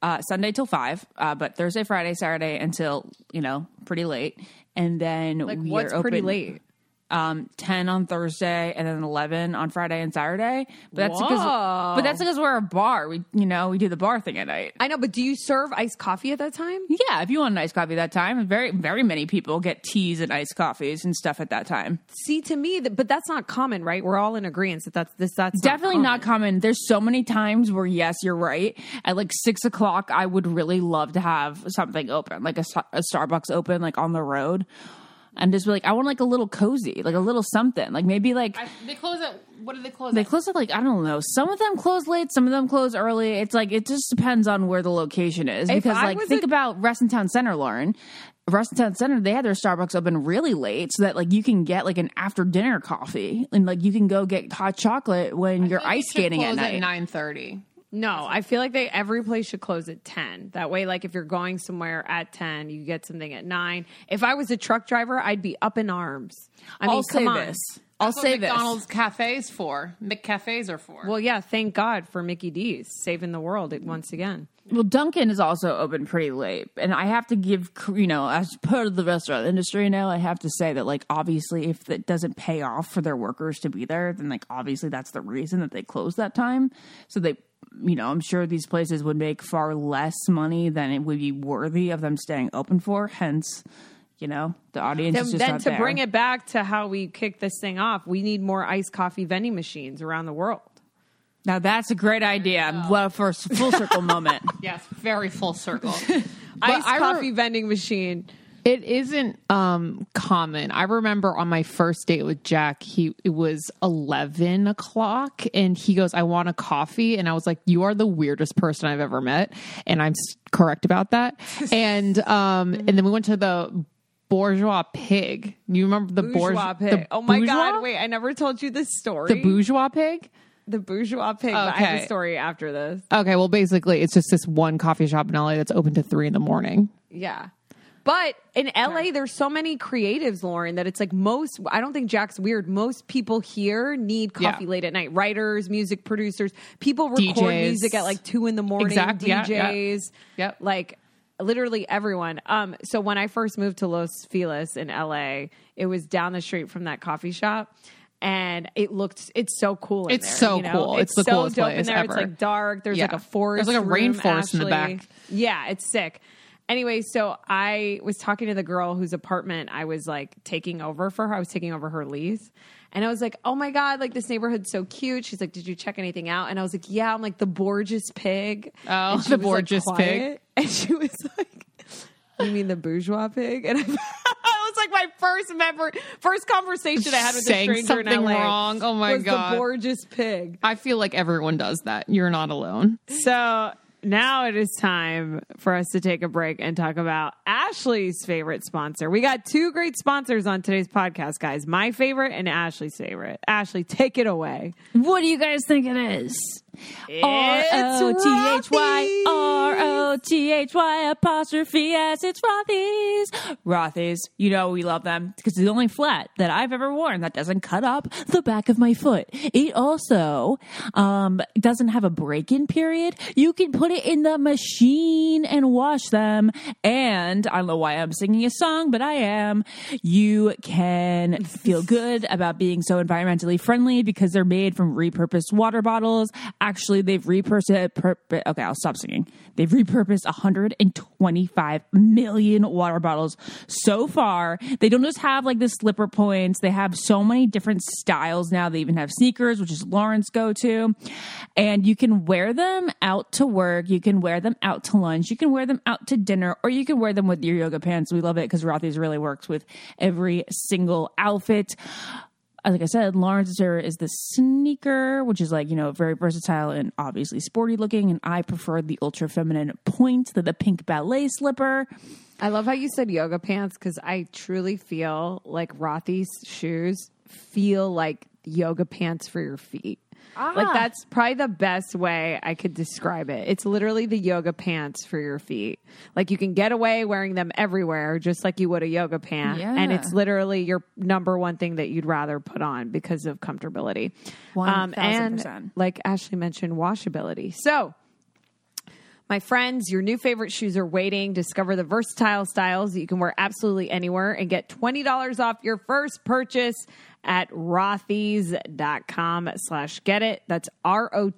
uh, Sunday till five. Uh, but Thursday, Friday, Saturday until you know pretty late, and then Like, we what's are pretty late? Um, ten on Thursday and then eleven on Friday and Saturday. But that's because but that's because we're a bar. We you know we do the bar thing at night. I know, but do you serve iced coffee at that time? Yeah, if you want an iced coffee that time, very very many people get teas and iced coffees and stuff at that time. See, to me, that, but that's not common, right? We're all in agreement that that's this. That's Definitely not common. There's so many times where yes, you're right. At like six o'clock, I would really love to have something open, like a, a Starbucks open, like on the road, and just be like, I want like a little cozy, like a little something, like maybe like. I, they close at what do they close? they at? close at like I don't know. Some of them close late, some of them close early. It's like it just depends on where the location is. If Because I like think a- about Reston Town Center, Lauren. Reston Town Center, they had their Starbucks open really late, so that like you can get like an after dinner coffee, and like you can go get hot chocolate when you're ice skating at night. nine thirty. No, I feel like they every place should close at ten. That way, like if you're going somewhere at ten, you get something at nine. If I was a truck driver, I'd be up in arms. I mean, I'll come say on. this. I'll That's what say McDonald's cafes for. McCafes are for. Well, yeah, thank God for Mickey D's saving the world once again. Well, Dunkin' is also open pretty late, and I have to give you know, as part of the restaurant industry now, I have to say that like obviously, if it doesn't pay off for their workers to be there, then like obviously that's the reason that they close that time. So they, you know, I'm sure these places would make far less money than it would be worthy of them staying open for. Hence, you know, the audience Then, is just then not to there. bring it back to how we kick this thing off, we need more iced coffee vending machines around the world. Now that's a great idea. Well, for a full circle moment. yes, very full circle. Iced I re- coffee vending machine. It isn't um common. I remember on my first date with Jack, he it was eleven o'clock, and he goes, "I want a coffee," and I was like, "You are the weirdest person I've ever met," and I'm correct about that. and um, and then we went to the bourgeois pig. You remember the Bourgeois bourge- pig. the oh my bourgeois? god! Wait, I never told you this story. the bourgeois pig. the bourgeois pig. But I have Okay. a story after this. Okay, well, basically, it's just this one coffee shop in LA that's open to three in the morning. Yeah. But in LA, there's so many creatives, Lauren, that it's like most. I don't think Jack's weird. Most people here need coffee Yeah. late at night. Writers, music producers, people record DJs. music at like two in the morning. Exact- yeah, DJs, yeah. Yep. like literally everyone. Um, so when I first moved to Los Feliz in LA, it was down the street from that coffee shop. And it looked, it's so cool. In It's there, so you know? cool. It's the so coolest dope in place there. It's like dark. There's Yeah. like a forest. There's like a room, rainforest in the back. Yeah, it's sick. Anyway, so I was talking to the girl whose apartment I was like taking over for her. I was taking over her lease. And I was like, oh my God, like this neighborhood's so cute. She's like, did you check anything out? And I was like, yeah, I'm like the Borges pig. Oh, the was, like, Borges pig. And she was like, you mean the bourgeois pig? And I, was like my first member, first conversation I had with Saying a stranger in something LA. wrong. Oh my was God. the Borges pig. I feel like everyone does that. You're not alone. So now it is time for us to take a break and talk about Ashley's favorite sponsor. We got two great sponsors on today's podcast, guys. My favorite and Ashley's favorite. Ashley, take it away. What do you guys think it is? R O T H Y R O T H Y apostrophe S. It's Rothy's. Rothy's. You know we love them because it's the only flat that I've ever worn that doesn't cut up the back of my foot. It also um, doesn't have a break-in period. You can put it in the machine and wash them. And I don't know why I'm singing a song, but I am. You can feel good about being so environmentally friendly because they're made from repurposed water bottles. Actually, they've repurposed. Okay, I'll stop singing. They've repurposed 125 million water bottles so far. They don't just have like the slipper points. They have so many different styles now. They even have sneakers, which is Lauren's go to, and you can wear them out to work. You can wear them out to lunch. You can wear them out to dinner, or you can wear them with your yoga pants. We love it because Rothy's really works with every single outfit Uh, like I said, Lauren's is the sneaker, which is like, you know, very versatile and obviously sporty looking. And I prefer the ultra feminine point, the, the pink ballet slipper. I love how you said yoga pants because I truly feel like Rothy's shoes feel like yoga pants for your feet. Like that's probably the best way I could describe it. It's literally the yoga pants for your feet. Like you can get away wearing them everywhere, just like you would a yoga pant. And it's literally your number one thing that you'd rather put on because of comfortability. Um, 1000%. and like Ashley mentioned, washability. So my friends, your new favorite shoes are waiting. Discover the versatile styles that you can wear absolutely anywhere and get $20 off your first purchase at rothys.com slash get it. That's R-O-T-H-Y-S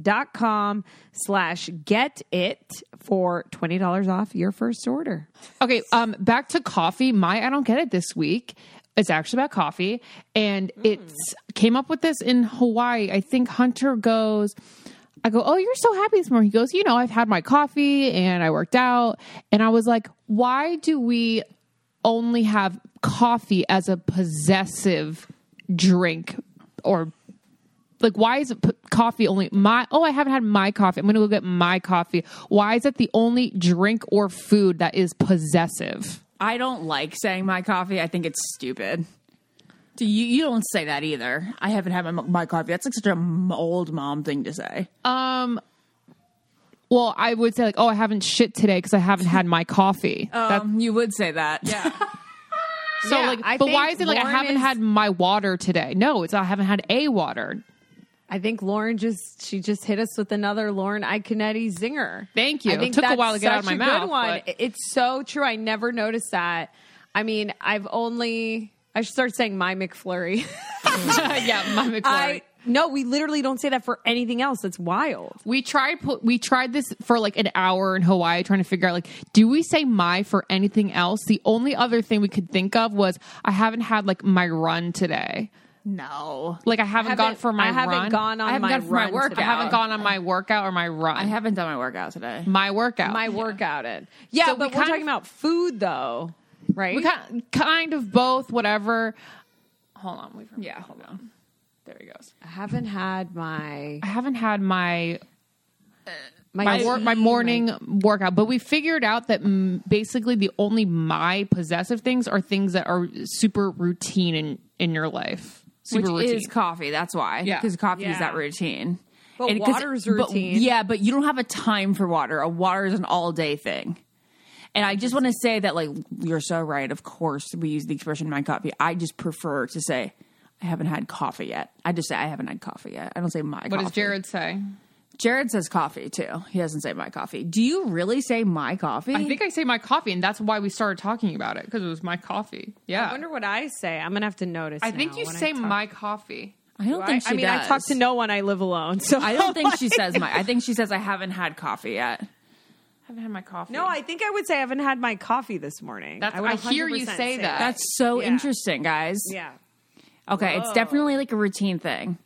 dot com slash get it for $20 off your first order. Okay, um, back to coffee. My I don't get it this week. It's actually about coffee, and it's came up with this in Hawaii. I think Hunter goes. I go, oh, you're so happy this morning. He goes, you know, I've had my coffee and I worked out, and I was like, why do we only have coffee as a possessive drink or like why is it coffee only my oh i haven't had my coffee i'm gonna go get my coffee why is it the only drink or food that is possessive I don't like saying my coffee. I think it's stupid. Do you? You don't say that either. I haven't had my, my coffee. That's like such a m- old mom thing to say. um well i would say like oh i haven't shit today because i haven't had my coffee That- Um, you would say that. Yeah. so yeah, like I but why is it like i haven't is- had my water today no it's i haven't had a water I think Lauren just she just hit us with another Lauren Iaconetti zinger. Thank you. I It think took a that's while to get out of my a mouth, Good one. but- It's so true. I never noticed that. I mean, I've only I should start saying my McFlurry. yeah my McFlurry. I no, we literally don't say that for anything else. That's wild. We tried we tried this for like an hour in Hawaii trying to figure out like do we say my for anything else? The only other thing we could think of was I haven't had like my run today. no. Like I haven't, gone for my I haven't run. gone on I haven't my gone for my run workout. today. I haven't gone on my workout or my run. I haven't done my workout today. my workout. my workout in. Yeah, So but we're talking of- about food though, right? we kind kind of both whatever. Hold on, wait for Yeah, hold on. There he goes. I haven't had my I haven't had my my my wor- my tea, morning workout, but we figured out that mm, basically the only my possessive things are things that are super routine in in your life. Super Which routine. is coffee. That's why. Yeah. Because coffee is that routine. But 'cause- water's but- routine. yeah, but you don't have a time for water. A water is an all day thing. And I just want to say that, like, you're so right. Of course, we use the expression "my coffee." I just prefer to say, "I haven't had coffee yet." I just say, "I haven't had coffee yet." I don't say my. What coffee. does Jared say? Jared says coffee too. He doesn't say my coffee. Do you really say my coffee? I think I say my coffee, and that's why we started talking about it because it was my coffee. Yeah, I wonder what I say. I'm gonna have to notice. I think you when say my coffee. I don't Do think I, she I mean, does. I talk to no one. I live alone, so I don't think she says my. I think she says I haven't had coffee yet. Haven't had my coffee. No, I think I would say I haven't had my coffee this morning. That's- would I hear you 100% say that. That's so Yeah. interesting, guys. Yeah. Okay, it's definitely like a routine thing.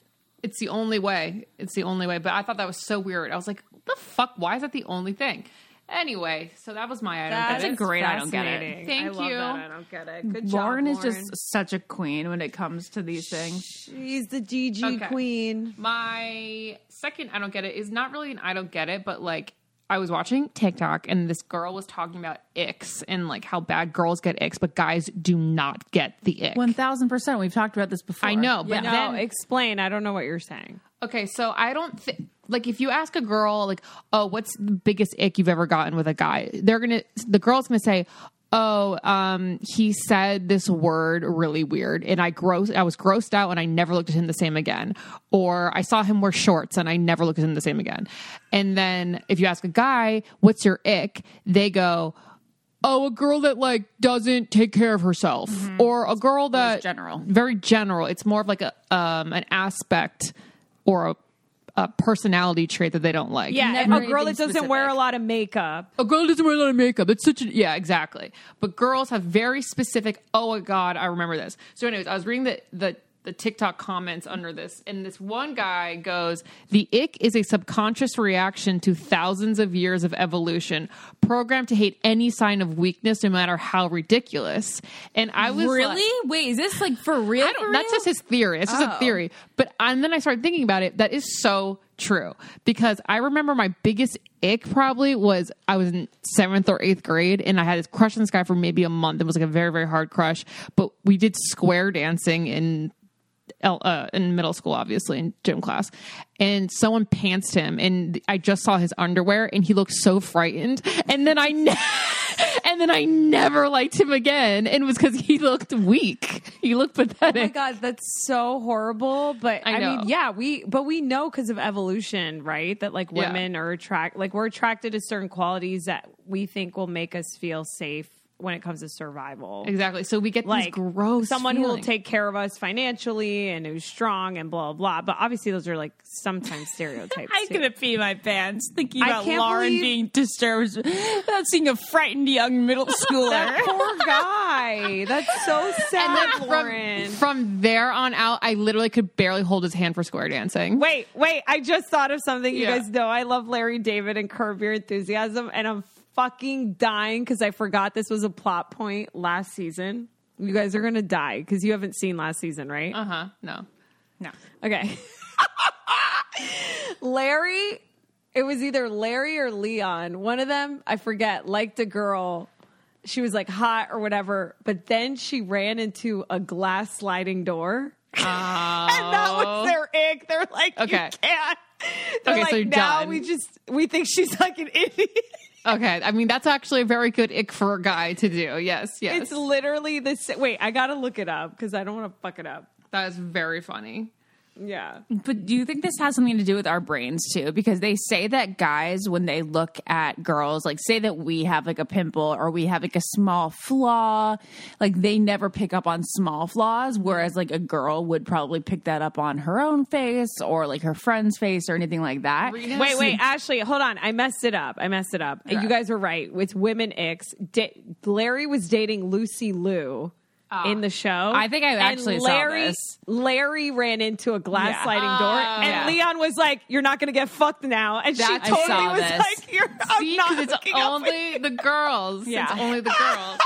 It's the only way. It's the only way. But I thought that was so weird. I was like, what the fuck? Why is that the only thing? Anyway, so that was my item. That's a is great I don't get it. Thank I love you. that I don't get it. Good Lauren job, is just such a queen when it comes to these things. She's the GG Okay. queen. My second I don't get it is not really an I don't get it, but like I was watching TikTok and this girl was talking about icks and like how bad girls get icks, but guys do not get the ick. One thousand percent. We've talked about this before. I know, but No, then explain. I don't know what you're saying. Okay, so I don't think like if you ask a girl like, "Oh, what's the biggest ick you've ever gotten with a guy?" They're going to the girl's going to say, "Oh, um he said this word really weird and I gross I was grossed out and I never looked at him the same again." Or I saw him wear shorts and I never looked at him the same again. And then if you ask a guy, "What's your ick?" they go, Oh, a girl that like doesn't take care of herself, or a girl that general. very general. It's more of like a um, an aspect or a, a personality trait that they don't like. Yeah, Never a girl that doesn't wear a lot of makeup. a girl doesn't wear a lot of makeup. It's such a yeah, exactly. But girls have very specific. Oh my god, I remember this. So, anyways, I was reading the the the TikTok comments under this, and this one guy goes, "The ick is a subconscious reaction to thousands of years of evolution, programmed to hate any sign of weakness, no matter how ridiculous." And I was really? like- Wait, is this like for real? I don't, for that's just his theory. It's just a Oh. theory. But and then I started thinking about it. That is so true because I remember my biggest ick probably was I was in seventh or eighth grade and I had this crush on this guy for maybe a month. It was like a very very hard crush. But we did square dancing in uh, in middle school, obviously in gym class, and someone pantsed him, and I just saw his underwear, and he looked so frightened, and then I, ne- and then I never liked him again, and it was because he looked weak, he looked pathetic. Oh my god, that's so horrible. But I I, mean, yeah, we but we know because of evolution, right? That like Yeah. women are attract like we're attracted to certain qualities that we think will make us feel safe when it comes to survival. Exactly. So we get Like these gross someone who will take care of us financially and who's strong and blah blah. blah. But obviously, those are like sometimes stereotypes. I'm gonna pee my pants thinking about Lauren believe- being disturbed about seeing a frightened young middle schooler. that poor guy. That's so sad, And then Lauren. from, from there on out, I literally could barely hold his hand for square dancing. Wait, wait. I just thought of something. You Yeah. guys know I love Larry David and Curb Your Enthusiasm, and I'm fucking dying because I forgot this was a plot point last season. You guys are going to die because you haven't seen last season, right? Uh huh. No. no. Okay. Larry, it was either Larry or Leon. One of them, I forget, liked a girl. She was like hot or whatever, but then she ran into a glass sliding door. and that was their ick. They're like, Okay. you can't. They're Okay, like, so you're now done. we just we think she's like an idiot. Okay. I mean, that's actually a very good ick for a guy to do. Yes. Yes. It's literally the wait. I gotta look it up because I don't want to fuck it up. that is very funny. Yeah. But do you think this has something to do with our brains too? Because they say that guys, when they look at girls, like say that we have like a pimple or we have like a small flaw, like they never pick up on small flaws, whereas like a girl would probably pick that up on her own face or like her friend's face or anything like that. Rena- Wait, wait, Ashley, hold on. I messed it up. I messed it up. You guys were right. With women icks, da- Larry was dating Lucy Liu in ah. the show. I think I And actually saw Larry, this. Larry ran into a glass Yeah. sliding door, ah. and Yeah. Leon was like, "You're not going to get fucked now," and she That's- I totally was this. like, "You're I'm not it's hooking up with only the girls. Yeah. It's only the girls.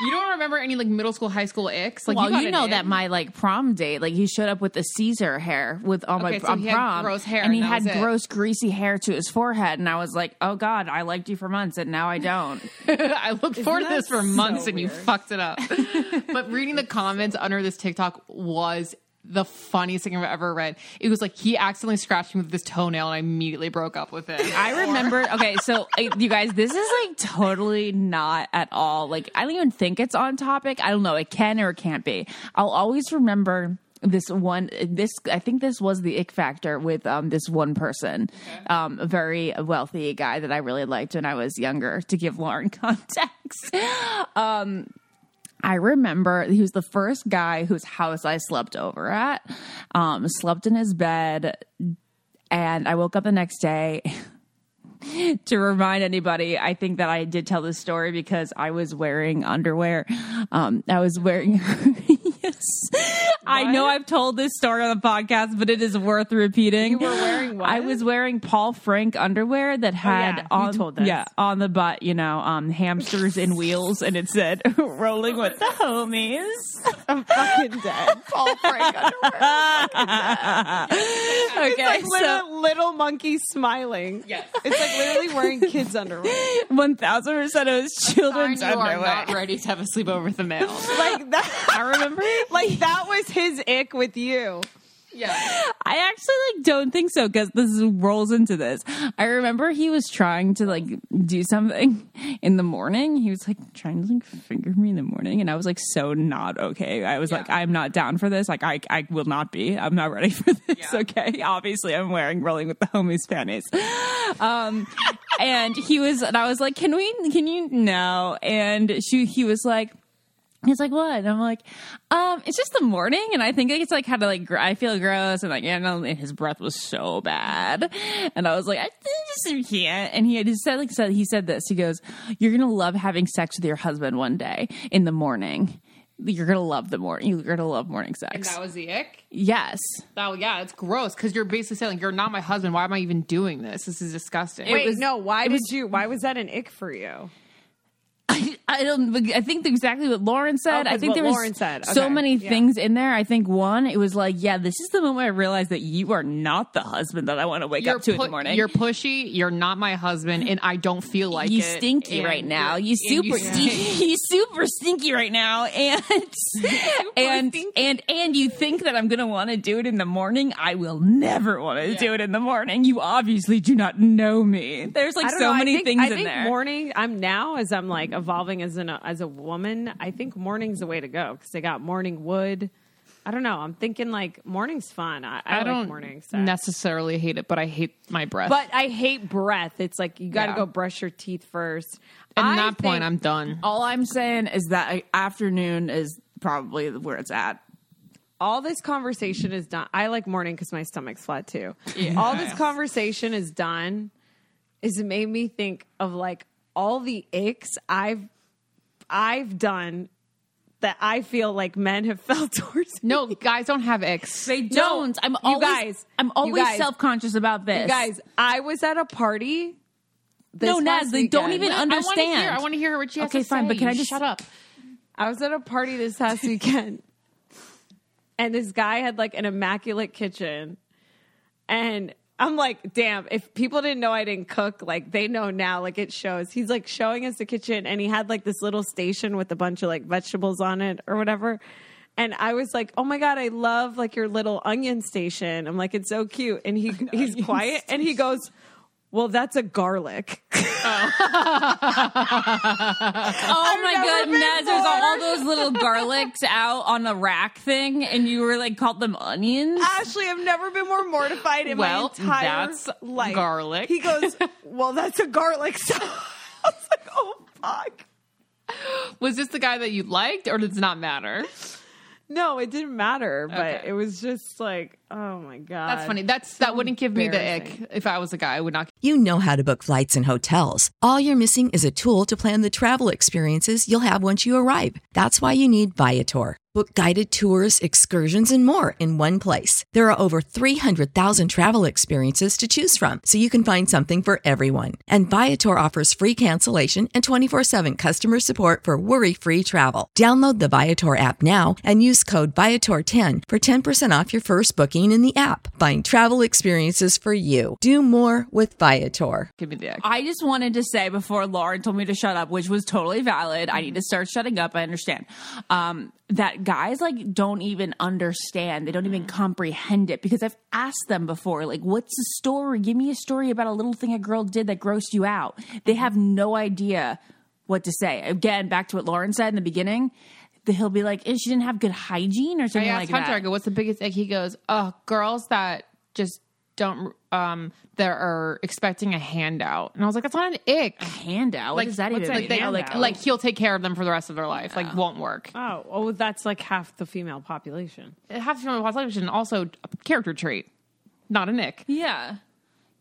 You don't remember any like middle school, high school icks? Like well, got you, know ick? that my like prom date, like he showed up with the Caesar hair with on my Okay, so on he had prom, gross hair, and he and had was it. gross greasy hair to his forehead, and I was like, oh god, I liked you for months, and now I don't. I looked forward to this for so months and you fucked it up. but reading the comments under this TikTok was the funniest thing I've ever read. It was like he accidentally scratched me with his toenail, and I immediately broke up with him. I remember. Okay, so uh, you guys, this is like totally not at all. Like I don't even think it's on topic. I don't know. It can or it can't be. I'll always remember this one this i think this was the ick factor with um this one person um a very wealthy guy that i really liked when i was younger to give lauren context um I remember he was the first guy whose house I slept over at. Um, slept in his bed, and I woke up the next day. to remind anybody, I think that I did tell this story because I was wearing underwear. Um, I was wearing. yes, I know I've told this story on the podcast, but it is worth repeating. You were wearing what? I was wearing Paul Frank underwear that had yeah, you on told us. yeah on the butt, you know, um, hamsters in wheels, and it said "rolling with the homies." I'm fucking dead. Paul Frank underwear. okay, Like so little, little monkey smiling. Yes. It's like literally wearing kids' underwear. one thousand percent of his children's you are underwear. not ready to have a sleepover with a male. Like that. I remember. Like that was his ick with you. yeah. I actually like don't think so because this rolls into this. I remember he was trying to like do something in the morning. He was like trying to like finger me in the morning, and I was like so not okay. I was like, I'm not down for this. Like I I will not be. I'm not ready for this. Okay, obviously I'm wearing rolling with the homies panties. Um, and he was, and I was like, can we? Can you? No. And she, he was like. He's like, what? And I'm like, um, it's just the morning, and I think it's like kind of like gr- I feel gross, and like, you know, and his breath was so bad, and I was like, I just can't. And he had just said like said he said this. He goes, "You're gonna love having sex with your husband one day in the morning. You're gonna love the morning. You're gonna love morning And sex. that was the ick. yes, Oh yeah, it's gross because you're basically saying like, you're not my husband. Why am I even doing this? This is disgusting. Wait, was- no. Why it did was- you? Why was that an ick for you? I, I don't. I think exactly what Lauren said. Oh, I think there was Lauren said. so many yeah. things in there. I think one, it was like, yeah, this is the moment I realized that you are not the husband that I want to wake you're up to in the morning. You're pushy. You're not my husband, and I don't feel like you it. stinky and right now. You super stinky. You super stinky right now, and and and and you think that I'm gonna want to do it in the morning. I will never want to do it in the morning. You obviously do not know me. There's like so know. Many think- things I in think there. morning. I'm now as I'm like evolving as an as a woman. I think morning's the way to go because they got morning wood. I don't know. I'm thinking like morning's fun. I, I, I like don't morning sex. necessarily hate it, but I hate my breath. But I hate breath. It's like you got to Yeah. go brush your teeth first. at I that point, I'm done. All I'm saying is that afternoon is probably where it's at. all this conversation is done. I like morning because my stomach's flat too. All this conversation is done is it made me think of like all the icks I've I've done that I feel like men have felt towards me. No, guys don't have icks. They don't. I'm you always. guys, I'm always guys, self conscious about this, You guys, I was at a party. this No, Naz, past they don't weekend. even I want to understand. hear. I want to hear what she has Okay, to fine, say. but can I just- shut up? I was at a party this past weekend, and this guy had like an immaculate kitchen, and I'm like, damn! If people didn't know I didn't cook, like they know now. Like it shows. He's like showing us the kitchen, and he had like this little station with a bunch of like vegetables on it or whatever. And I was like, "Oh my god, I love like your little onion station." I'm like, "It's so cute." And he he's quiet, and he goes, "Well, that's a garlic." Oh my god, Naz, there's all those little garlics out on the rack thing, and you were like called them onions. Ashley, I've never been more mortified in Well, my entire that's life. garlic. He goes, "Well, that's a garlic." So I was like, "Oh fuck." Was this the guy that you liked, or does it not matter? No, it didn't matter, but Okay. it was just like, oh my god. That's funny. That's that wouldn't give me the ick if I was a guy. I would not. You know how to book flights and hotels. All you're missing is a tool to plan the travel experiences you'll have once you arrive. That's why you need Viator. Book guided tours, excursions, and more in one place. There are over 300,000 travel experiences to choose from, so you can find something for everyone. And Viator offers free cancellation and 24 7 customer support for worry free travel. Download the Viator app now and use code Viator10 for 10% off your first booking in the app. Find travel experiences for you. Do more with Viator. Give me the ick. I just wanted to say before Lauren told me to shut up, which was totally valid. I need to start shutting up. I understand. Um, that guys like don't even understand. They don't even comprehend it because I've asked them before, like, what's the story? Give me a story about a little thing a girl did that grossed you out. They have no idea what to say. Again, back to what Lauren said in the beginning. He'll be like, "Eh, she didn't have good hygiene or I something asked like Hunter, I that. go, what's the biggest ick? He goes, oh, girls that just don't, um, that are expecting a handout. And I was like, that's not an ick. handout. What does that what's even like, mean? they, like, like he'll take care of them for the rest of their life. Like, won't work. Oh, oh, that's like half the female population. half the female population, also a character trait, not an ick. Yeah.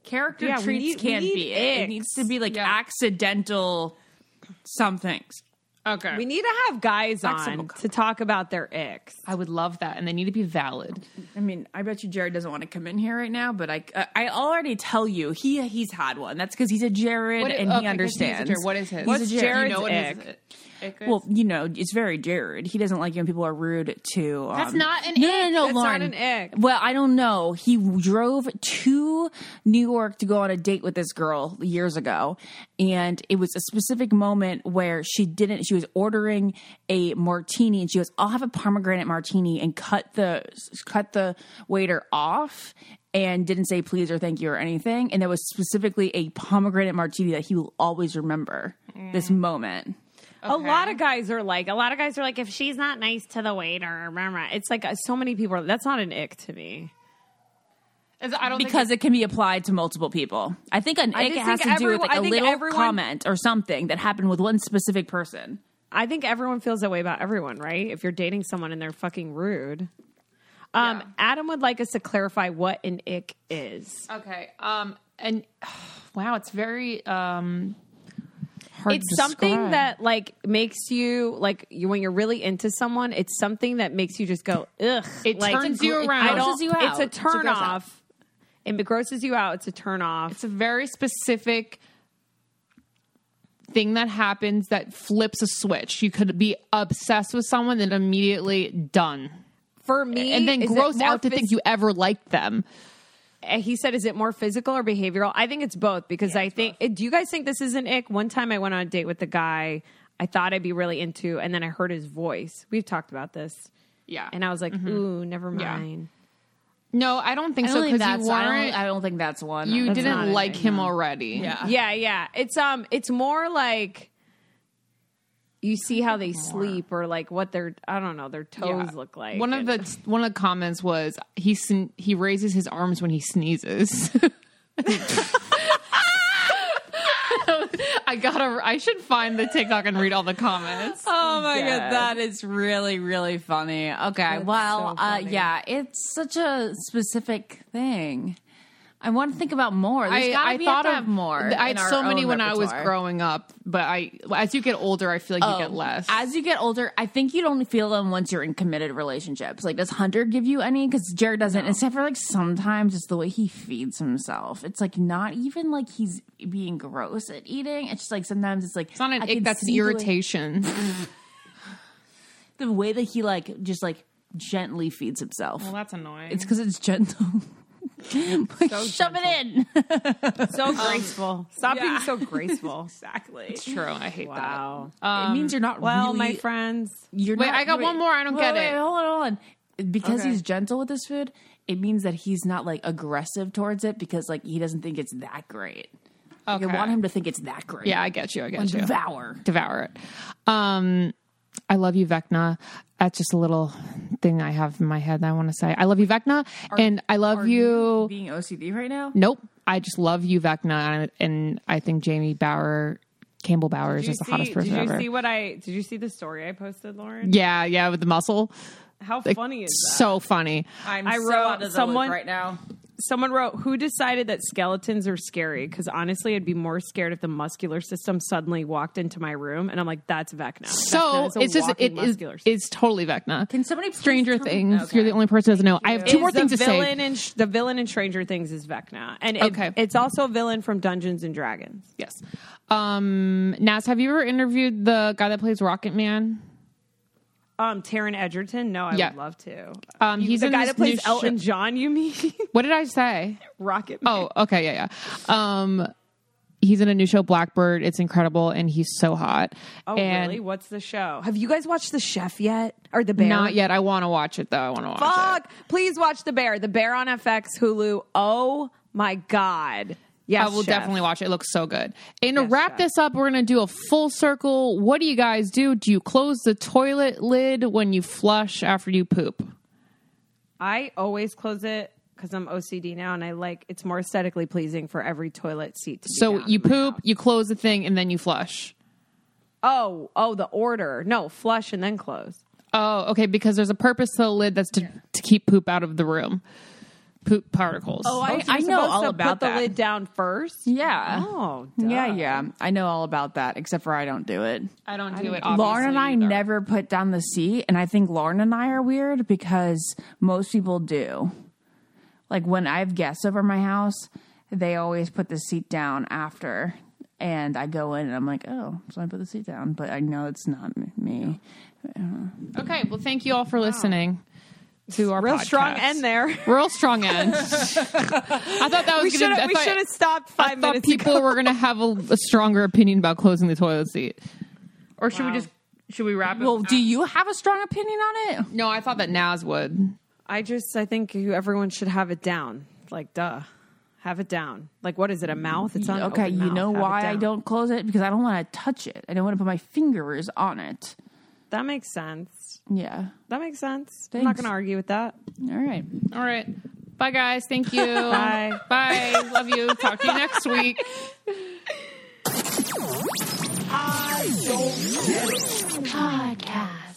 Character Yeah, we treats need- can't be it. It needs to be like Yeah. accidental some things. Okay. We need to have guys Flexible on co- to talk about their icks. I would love that. And they need to be valid. I mean, I bet you Jared doesn't want to come in here right now, but I uh, I already tell you he he's had one. That's because he's a Jared What- and okay, he 'cause he's a understands. Jared. What is his? He's What's a Jared's Do you know what his ick? Well, you know, it's very Jared. He doesn't like when people are rude to. Um, That's not an no, ick. No, no, no, That's not an ick. Well, I don't know. He drove to New York to go on a date with this girl years ago, and it was a specific moment where she didn't. She was ordering a martini, and she goes, "I'll have a pomegranate martini," and cut the cut the waiter off. And didn't say please or thank you or anything. And there was specifically a pomegranate martini that he will always remember this moment. A lot of guys are like, a lot of guys are like, if she's not nice to the waiter, rah, rah. it's like uh, so many people. Are, that's not an ick to me. Is- I don't think because it can be applied to multiple people. I think an I ick just has to think do with everyone- like I a little everyone- comment or something that happened with one specific person. I think everyone feels that way about everyone, right? If you're dating someone and they're fucking rude. Um, Adam would like us to clarify what an ick is. Okay. Um. And wow, it's very um. Hard it's to something describe. that like makes you like you when you're really into someone. It's something that makes you just go ugh. It like, turns you around. I don't- Grosses you It's out. a It's a turn gross out. off. It grosses you out. It's a turn off. It's a very specific thing that happens that flips a switch. You could be obsessed with someone and immediately done. For me, And then is gross more out to phys- think you ever liked them. Uh, he said, "Is it more physical or behavioral?" I think it's both because I think. uh, Do you guys think this is an ick? One time, I went on a date with a guy I thought I'd be really into, and then I heard his voice. We've talked about this, Yeah. and I was like, "Ooh, never Yeah. mind." no, I don't think I so don't think because that's. you I don't, I don't think that's one. you That's didn't like him already. Yeah. Yeah, yeah. It's um, it's more like you see how they sleep or like what their I don't know their toes Yeah. look like. One of the one of the comments was he sn- he raises his arms when he sneezes. I gotta. I should find the TikTok and read all the comments. Oh my Dead. god, that is really really funny. Okay, well, so uh, yeah, it's such a specific thing. I want to think about more. There's I, I be, thought have of have more. I had so many when I was growing up, but I as you get older, I feel like you get Oh, less. As you get older, I think you don't feel them once you're in committed relationships. Like, does Hunter give you any? Because Jared doesn't, except for like sometimes it's the way he feeds himself. It's like not even like he's being gross at eating. It's just like sometimes it's like it's not an ick. That's an see the way- irritation. The way that he like just like gently feeds himself. well, that's annoying. It's because it's gentle. Like, shove it in. so graceful. Stop Yeah. being so graceful. exactly. It's true. I hate wow. it means you're not Well, really. my friends, You're Wait, not, I got one more. I don't get wait, it. Hold on, hold on. Because Okay. he's gentle with his food, it means that he's not like aggressive towards it because like he doesn't think it's that great. Like, I want him to think it's that great. Yeah, I get you. I get And you. devour. Devour it. Um, I love you, Vecna. That's just a little thing I have in my head that I want to say. I love you, Vecna, and I love Are you. being OCD right now? Nope. I just love you, Vecna, and, and I think Jamie Bower, Campbell Bower is did you, just the see, hottest did person you ever. see what I? Did you see the story I posted, Lauren? yeah, yeah, with the muscle. How Like, funny is that? So funny. I'm I so wrote out of the loop someone- right now. Someone wrote, "Who decided that skeletons are scary?" Because honestly, I'd be more scared if the muscular system suddenly walked into my room, and I'm like, "That's Vecna." So Vecna is it's just walking it is muscular it's totally Vecna. Can somebody Stranger Things? Okay. You're the only person who doesn't know. I have two Is more things to villain say. In, the villain in Stranger Things is Vecna, and it, Okay. it's also a villain from Dungeons and Dragons. Yes. Um, Naz, have you ever interviewed the guy that plays Rocket Man? Um, Taron Egerton. No, I Yeah. would love to. Um, he's the in guy this that plays Elton John. You mean What did I say? Rocket? Man. Oh, okay, yeah, yeah. Um, he's in a new show, Blackbird. It's incredible, and he's so hot. Oh, and really? What's the show? Have you guys watched The Chef yet? Or The Bear? Not yet. I want to watch it though. I want to watch it. Fuck! Please watch The Bear. The Bear on FX, Hulu. Oh my god! Yes, I will chef. definitely watch it. It looks so good. And to wrap chef. this up, we're going to do a full circle. What do you guys do? Do you close the toilet lid when you flush after you poop? I always close it because I'm OCD now, and I like it's more aesthetically pleasing for every toilet seat. To So you poop, house. you close the thing, and then you flush. Oh, oh, the order. No, flush and then close. Oh, okay. Because there's a purpose to the lid that's to, to keep poop out of the room, poop particles. Oh, I, Oh, I know all to about put that. the lid down first. Yeah. Oh, Yeah, duh. yeah. I know all about that, except for I don't do it. I don't do it. Lauren and I either. never put down the seat, and I think Lauren and I are weird because most people do. Like when I have guests over my house, they always put the seat down after, and I go in and I'm like, oh, so I put the seat down, but I know it's not m- me. Okay. Well, thank you all for listening to our Real podcast. strong end there. Real strong end. I thought that was We should I have we thought- should have stopped I five thought people ago. were going to have a, a stronger opinion about closing the toilet seat. Or should we just should we wrap it? Well, do you have a strong opinion on it? no, I thought that Naz would. I just I think you, everyone should have it down. Like, duh, have it down. Like, what is it? A mouth? It's not. Okay, you know Have why I don't close it? Because I don't want to touch it. I don't want to put my fingers on it. That makes sense. Yeah. That makes sense. I'm not Thanks. going to argue with that. All right. All right. Bye, guys. Thank you. Bye. Bye. Love you. Talk to you next week. Podcast.